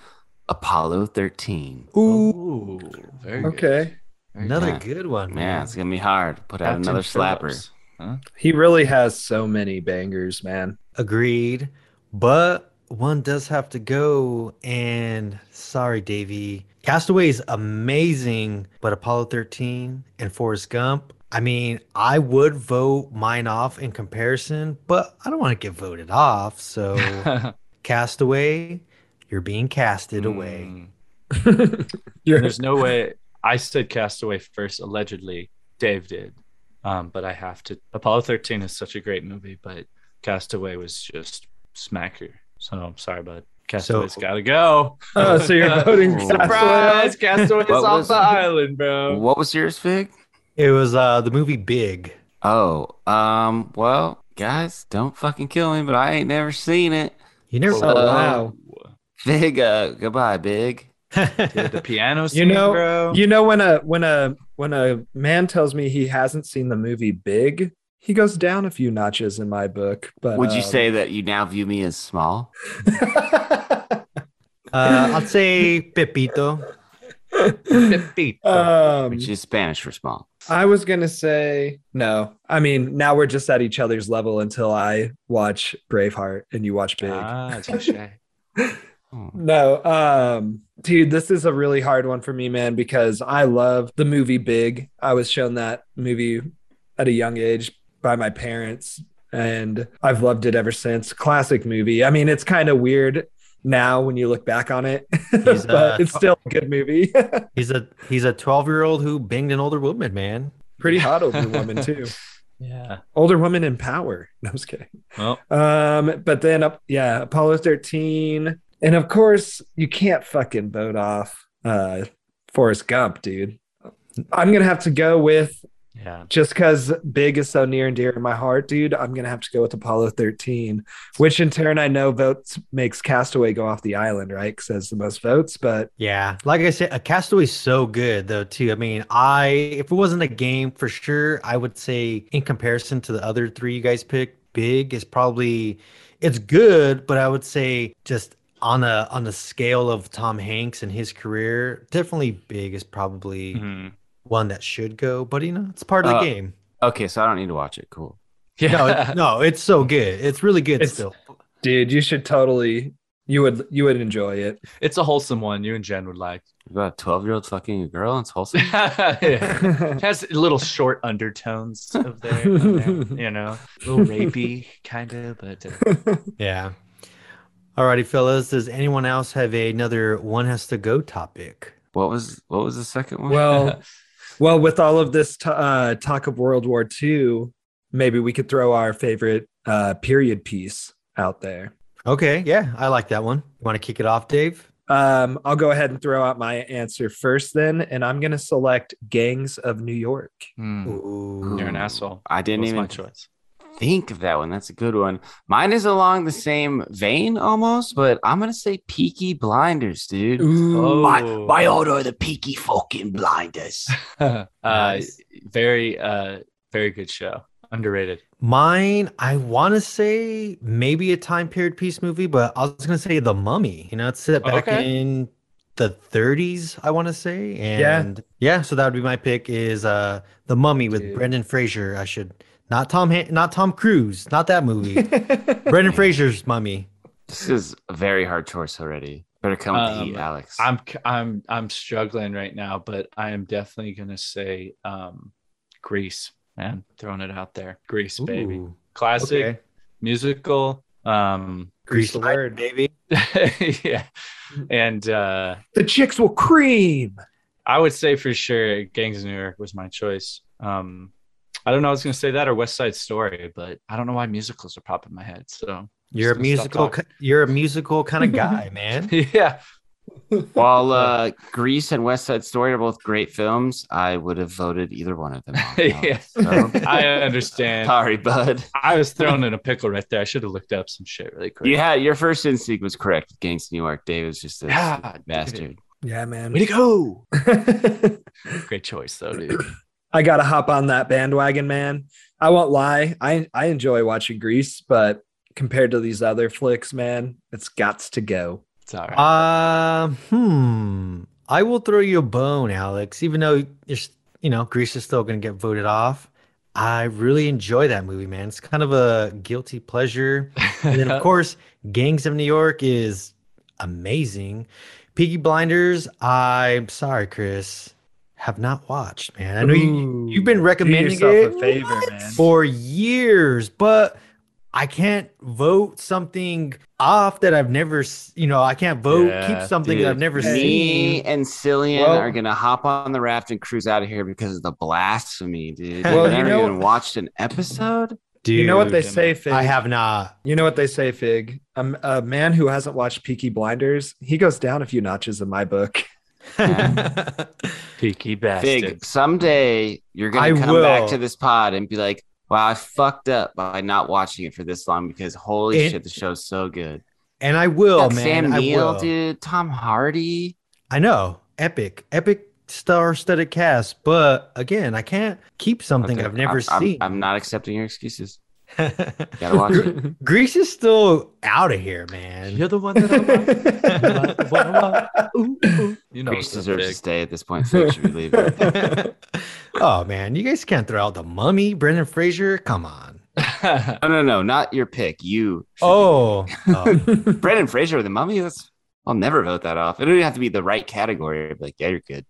Apollo 13. Ooh, very good. Okay. Very Another good. good one. Man, Man. it's gonna be hard. to Put out Captain another slapper. Huh? He really has so many bangers, man. Agreed. But one does have to go. And sorry, Davey. Castaway is amazing, but Apollo 13 and Forrest Gump. I mean, I would vote mine off in comparison, but I don't want to get voted off. So, Castaway, you're being casted away. Mm. You're- There's no way. I said Castaway first. Allegedly, Dave did, um, but I have to. Apollo 13 is such a great movie, but Castaway was just smacker. So I'm sorry, bud. Castaway's gotta go. Oh, so you're voting Surprise! Castaway? Castaway's off was- the island, bro. What was yours, Fig? It was uh the movie Big. Oh, um, well, guys, don't fucking kill me, but I ain't never seen it. You never saw saw wow. Big, uh, goodbye, Big. that? The piano You know, bro. you know when a when a when a man tells me he hasn't seen the movie Big, he goes down a few notches in my book. But Would you um, say that you now view me as small? uh, I'd say Pepito. um, Which is Spanish for small. I was gonna say no. I mean, now we're just at each other's level until I watch Braveheart and you watch Big. Ah. Oh. No, um, dude, this is a really hard one for me, man, because I love the movie Big. I was shown that movie at a young age by my parents, and I've loved it ever since. Classic movie. I mean, it's kind of weird now when you look back on it, He's, but uh, it's still a good movie. He's a he's a 12 year old who banged an older woman, man. Pretty hot older woman too. Yeah. Older woman in power. No, I was kidding. Well, Um, but then up, yeah, Apollo 13. And of course, you can't fucking vote off uh Forrest Gump, dude. I'm gonna have to go with yeah. just because big is so near and dear in my heart, dude. I'm gonna have to go with Apollo 13, which in turn I know votes makes Castaway go off the island, right? Because has the most votes. But Yeah, like I said, a Castaway's so good though too. I mean, I if it wasn't a game for sure, I would say in comparison to the other three you guys picked, Big is probably it's good, but I would say just on a on a scale of Tom Hanks and his career, definitely Big is probably Mhm. One that should go. But you know, it's part of the Uh, game. Okay, so I don't need to watch it. Cool. Yeah. No, no, it's so good. It's really good It's- still. dude, you should totally you would you would enjoy it. it's a wholesome one. You and Jen would like. You got a 12 year old fucking a girl. And It's wholesome. It has little short undertones of there, there, you know, a little rapey kind of, but uh, Yeah. Alrighty, fellas. Does anyone else have another one has to go topic? What was what was the second one? Well, well, with all of this t- uh, talk of World War II, maybe we could throw our favorite uh, period piece out there. Okay, yeah, I like that one. You want to kick it off, Dave? Um, I'll go ahead and throw out my answer first, then, and I'm going to select Gangs of New York. Ooh. you're an asshole. I didn't What's even my choice. Think of that one. That's a good one. Mine is along the same vein almost, but I'm gonna say Peaky Blinders, dude. Oh. My my order, the Peaky fucking Blinders. uh, Nice. very, uh, very good show. Underrated. Mine, I want to say maybe a time period piece movie, but I was gonna say The Mummy. You know, it's set back Okay. in the 30s, I want to say, Yeah. and yeah. so that would be my pick. Is uh The Mummy with Dude. Brendan Fraser. I should not Tom, Han- not Tom Cruise, not that movie. Brendan Fraser's Mummy. This is a very hard choice already. Better come with the Um, heat, Alex. I'm, I'm, I'm struggling right now, but I am definitely gonna say, um, Grease. Man, throwing it out there. Grease, baby. Classic okay. musical. Um, Grease the Light, word. baby. yeah, and uh, The chicks will cream. I would say for sure Gangs of New York was my choice. Um, I don't know. I was gonna say that or West Side Story, but I don't know why musicals are popping in my head. So You're a Just gonna stop musical. You're a musical kind of guy, man. yeah, While uh, Grease and West Side Story are both great films, I would have voted either one of them. Yeah. So, I understand. sorry, bud. I was thrown in a pickle right there. I should have looked up some shit really quick. You had your first instinct was correct. with Gangs New York. Dave was just a Yeah, dude. bastard. Yeah, man. Way to go! Great choice though, dude. I gotta hop on that bandwagon, man. I won't lie. I I enjoy watching Grease, but compared to these other flicks, man, it's got to go. It's all right. Uh, hmm. I will throw you a bone, Alex. Even though you're, you know, Grease is still going to get voted off. I really enjoy that movie, man. It's kind of a guilty pleasure. And then, of course, Gangs of New York is amazing. Peaky Blinders, I'm sorry, Chris, have not watched, man. I know you, you've been recommending yourself it a favor, man. for years, but I can't vote something off that I've never, you know, I can't vote, Yeah, keep something that I've Dude, never Me seen. and Cillian Well- are gonna hop on the raft and cruise out of here because of the blasphemy, dude. Well, Well, you you never know- even watched an episode. Dude, you know what they say, Fig? I have not. You know what they say, Fig? Um, a man who hasn't watched Peaky Blinders, he goes down a few notches in my book. Peaky bastard. Fig, someday you're gonna I come back to this pod and be like, "Wow, I fucked up by not watching it for this long because holy It- shit, the show's so good." and I will, man. Sam I Neill, will. dude, Tom Hardy. I know. Epic. Epic star-studded cast. But again, I can't keep something Okay, I've never I'm, I'm- seen. I'm, not accepting your excuses. Gotta watch it. Grease is still out of here, man. You're the one that I want. Wow, wow. Ooh, ooh. You know, Reese what's up, deserves to stay at this point. Fig should we leave it? oh man, you guys can't throw out the mummy, Brendan Fraser. Come on. No, no, no, not your pick. You. Oh, oh. Brendan Fraser with the Mummy. That's. I'll never vote that off. It don't have to be the right category. I'd be like, yeah, you're good.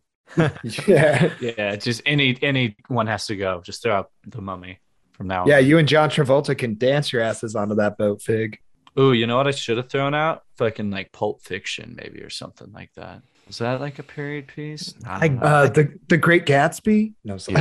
yeah. Yeah, just any any one has to go. Just throw out the mummy from now. Yeah, on. you and John Travolta can dance your asses onto that boat, Fig. Ooh, you know what I should have thrown out? Fucking like Pulp Fiction, maybe or something like that. Was that like a period piece? I don't. Uh, the the Great Gatsby? No, sorry.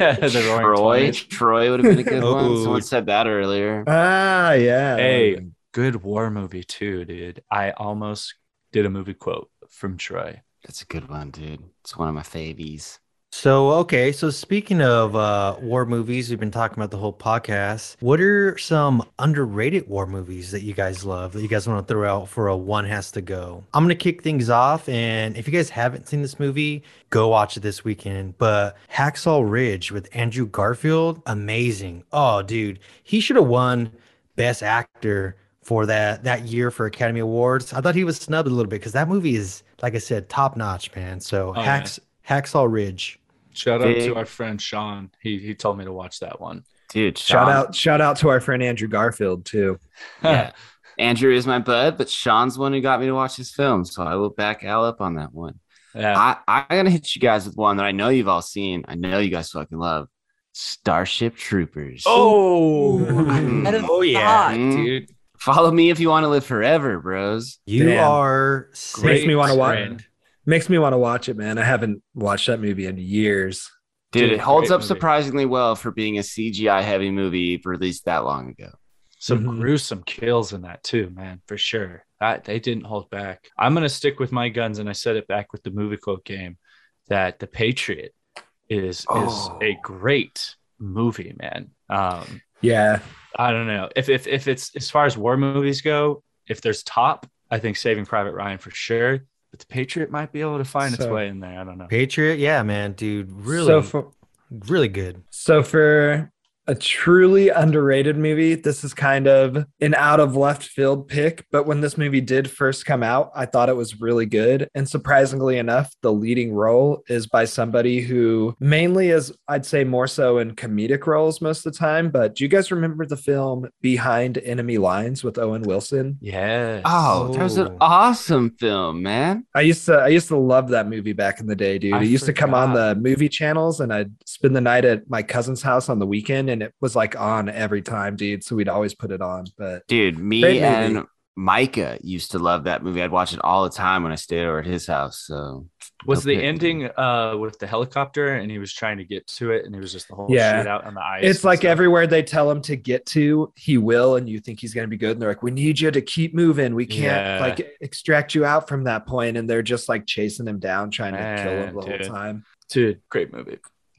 yeah, the Troy. Twenties. Troy would have been a good one. Someone said that earlier. ah, yeah. Hey, good war movie too, dude. I almost did a movie quote from Troy. That's a good one, dude. It's one of my favies. So okay, so speaking of uh, war movies, we've been talking about the whole podcast. What are some underrated war movies that you guys love that you guys want to throw out for a one has to go? I'm gonna kick things off, and if you guys haven't seen this movie, go watch it this weekend. But Hacksaw Ridge with Andrew Garfield, amazing. Oh, dude, he should have won Best Actor for that that year for Academy Awards. I thought he was snubbed a little bit because that movie is, like I said, top notch, man. So Oh. Hacks Hacksaw Ridge. Shout out to our friend Sean. He he told me to watch that one. Dude, Shout out shout out to our friend Andrew Garfield too. Yeah. Andrew is my bud, but Sean's the one who got me to watch his film. So I will back Al up on that one. yeah. I, I'm going to hit you guys with one that I know you've all seen. I know you guys fucking love Starship Troopers. Oh, Mm. Oh yeah, Mm. dude. Follow me if you want to live forever, bros. you Damn. are Makes me want to watch friend. Makes me want to watch it, man. I haven't watched that movie in years. Dude, Dude, it holds up movie. surprisingly well for being a CGI heavy movie released that long ago. Some Mhm. gruesome kills in that too, man, for sure. That they didn't hold back. I'm gonna stick with my guns, and I said it back with the movie quote game that the Patriot is Oh. is a great movie, man. Um, Yeah. I don't know if if if it's as far as war movies go, if there's top, I think Saving Private Ryan for sure. But the Patriot might be able to find its way in there. I don't know. Patriot. Yeah, man, dude, really, So for really good. so for a truly underrated movie, this is kind of an out of left field pick. But when this movie did first come out, I thought it was really good. And surprisingly enough, the leading role is by somebody who mainly is, I'd say, more so in comedic roles most of the time. But do you guys remember the film Behind Enemy Lines with Owen Wilson? Yeah. Oh, that was an awesome film, man. I used to I used to love that movie back in the day, dude. I it used to come on the movie channels and I'd spend the night at my cousin's house on the weekend and it was like on every time, dude. So we'd always put it on. But Dude, me and Micah used to love that movie. I'd watch it all the time when I stayed over at his house. So Was the pit. ending uh with the helicopter and he was trying to get to it and it was just the whole Yeah. shit out on the ice? it's like stuff? everywhere they tell him to get to, he will, and you think he's gonna be good. And they're like, We need you to keep moving. We can't Yeah. like extract you out from that point. And they're just like chasing him down, trying to kill him Man, the dude. whole time. dude, great movie.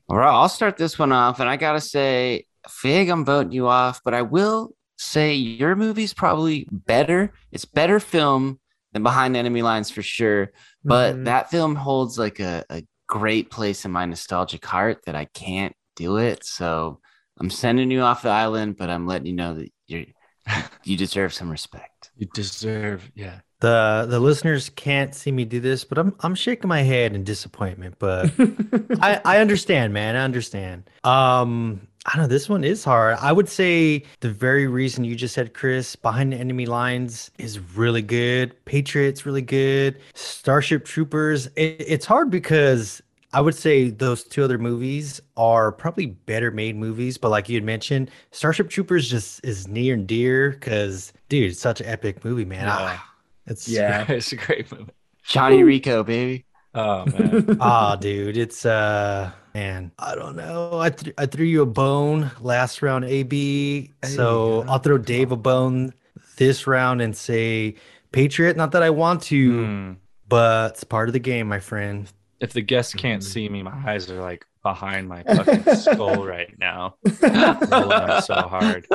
All right, I'll start this one off. And I got to say, Fig, I'm voting you off, but I will say your movie's probably better. It's better film than Behind Enemy Lines for sure. But Mhm. that film holds like a, a great place in my nostalgic heart that I can't do it. So I'm sending you off the island, but I'm letting you know that you're you deserve some respect. You deserve, yeah. The the listeners can't see me do this, but I'm I'm shaking my head in disappointment. But I I understand, man. I understand. Um, I don't know. This one is hard. I would say the very reason you just said, Chris, behind the enemy lines is really good. Patriots really good. Starship Troopers. It, it's hard because I would say those two other movies are probably better made movies, but like you had mentioned, Starship Troopers just is near and dear because, dude, it's such an epic movie, man. Yeah. Ah, it's Yeah. it's a great movie. Johnny Rico, baby. Oh man. Ah, dude, it's uh, man, I don't know. I th- I threw you a bone last round, AB. So I'll throw Dave a bone this round and say Patriot. Not that I want to, Hmm. but it's part of the game, my friend. If the guests can't Mm-hmm. see me, my eyes are like behind my fucking skull right now. Rolling them so hard.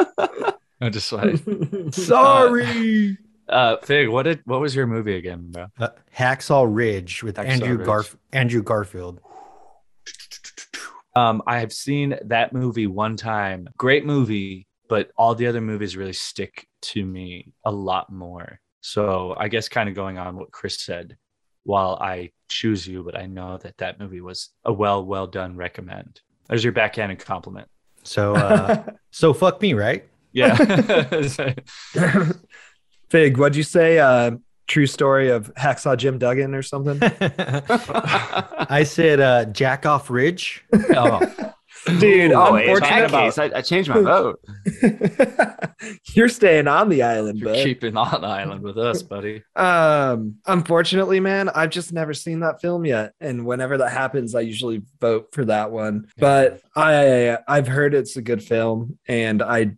I'm just like, Sorry. uh, Fig, what did what was your movie again, bro? Uh, Hacksaw Ridge with Hacksaw Andrew Ridge. Garf Andrew Garfield. Um, I have seen that movie one time. Great movie, but all the other movies really stick to me a lot more. So I guess kind of going on what Chris said, while I choose you, but I know that that movie was a well, well done recommend. There's your backhanded compliment. So uh, so fuck me, right? Yeah. Fig, what'd you say? Uh, true story of Hacksaw Jim Duggan or something? I said uh, Jack off Ridge. oh, Dude, Oh, unfortunate about case, I, I changed my vote. You're staying on the island, you're bud. keeping on the island with us, buddy. Um, unfortunately, man, I've just never seen that film yet, and whenever that happens, I usually vote for that one. But I, I've heard it's a good film, and I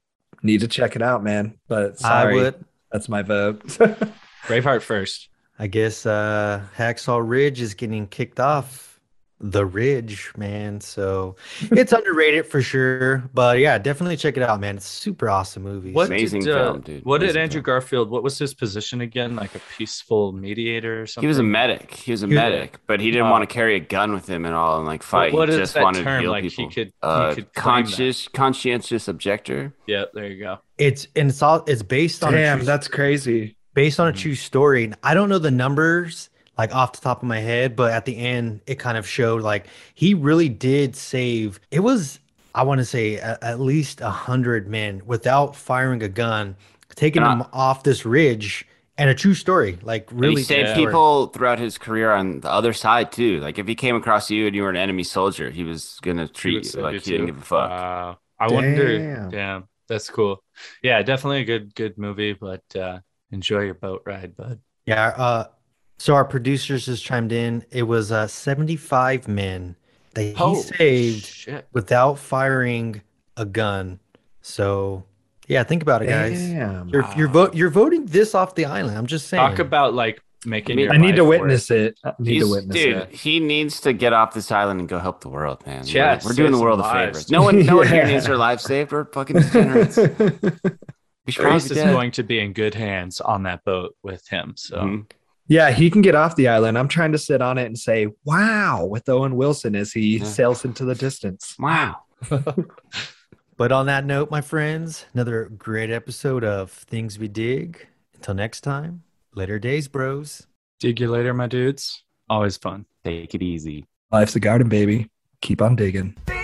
need to check it out, man. But sorry, I would. That's my vote. Braveheart first. I guess uh, Hacksaw Ridge is getting kicked off the Ridge, man. So it's underrated for sure. But yeah, definitely check it out, man. It's a super awesome movie. What Amazing did, uh, film, dude. What did Andrew film. Garfield? What was his position again? Like a peaceful mediator or something? He was a medic. He was a He was- medic, but he didn't Oh. want to carry a gun with him and all and like fight. what he is just that wanted term? to heal Like, he people. could- he uh, could claim that. conscious, conscientious objector. Yeah, there you go. It's and it's all it's based on a Damn, true, that's crazy. based on a Mhm. true story. And I don't know the numbers like off the top of my head, but at the end it kind of showed like he really did save. It was I want to say a, at least a hundred men without firing a gun, taking And I- them off this ridge. And a true story, like really he saved yeah. story. people throughout his career on the other side too. Like if he came across you and you were an enemy soldier, he was gonna treat would you like you he didn't give a fuck. Wow. I wonder. Damn. Damn, that's cool. Yeah, definitely a good good movie, but uh enjoy your boat ride, bud. Yeah. Uh, so our producers just chimed in. It was uh, 75 men that he Holy saved shit. without firing a gun. So yeah, think about it, guys. Damn. You're you're vote you're voting this off the island. I'm just saying. Talk about like making. I mean, your I need to witness work. it. I need He's- to witness it. dude, it. he needs to get off this island and go help the world, man. We're- we're, doing the world a favor. No one, no one here Yeah. needs their lives saved. We're fucking degenerates. We should probably Grace is dead. going to be in good hands on that boat with him. So Mhm. Yeah, he can get off the island. I'm trying to sit on it and say, wow, with Owen Wilson as he Yeah. sails into the distance. Wow. But on that note, my friends, another great episode of Things We Dig. Until next time, later days, bros. dig you later, my dudes. Always fun. Take it easy. Life's a garden, baby. Keep on digging. Dig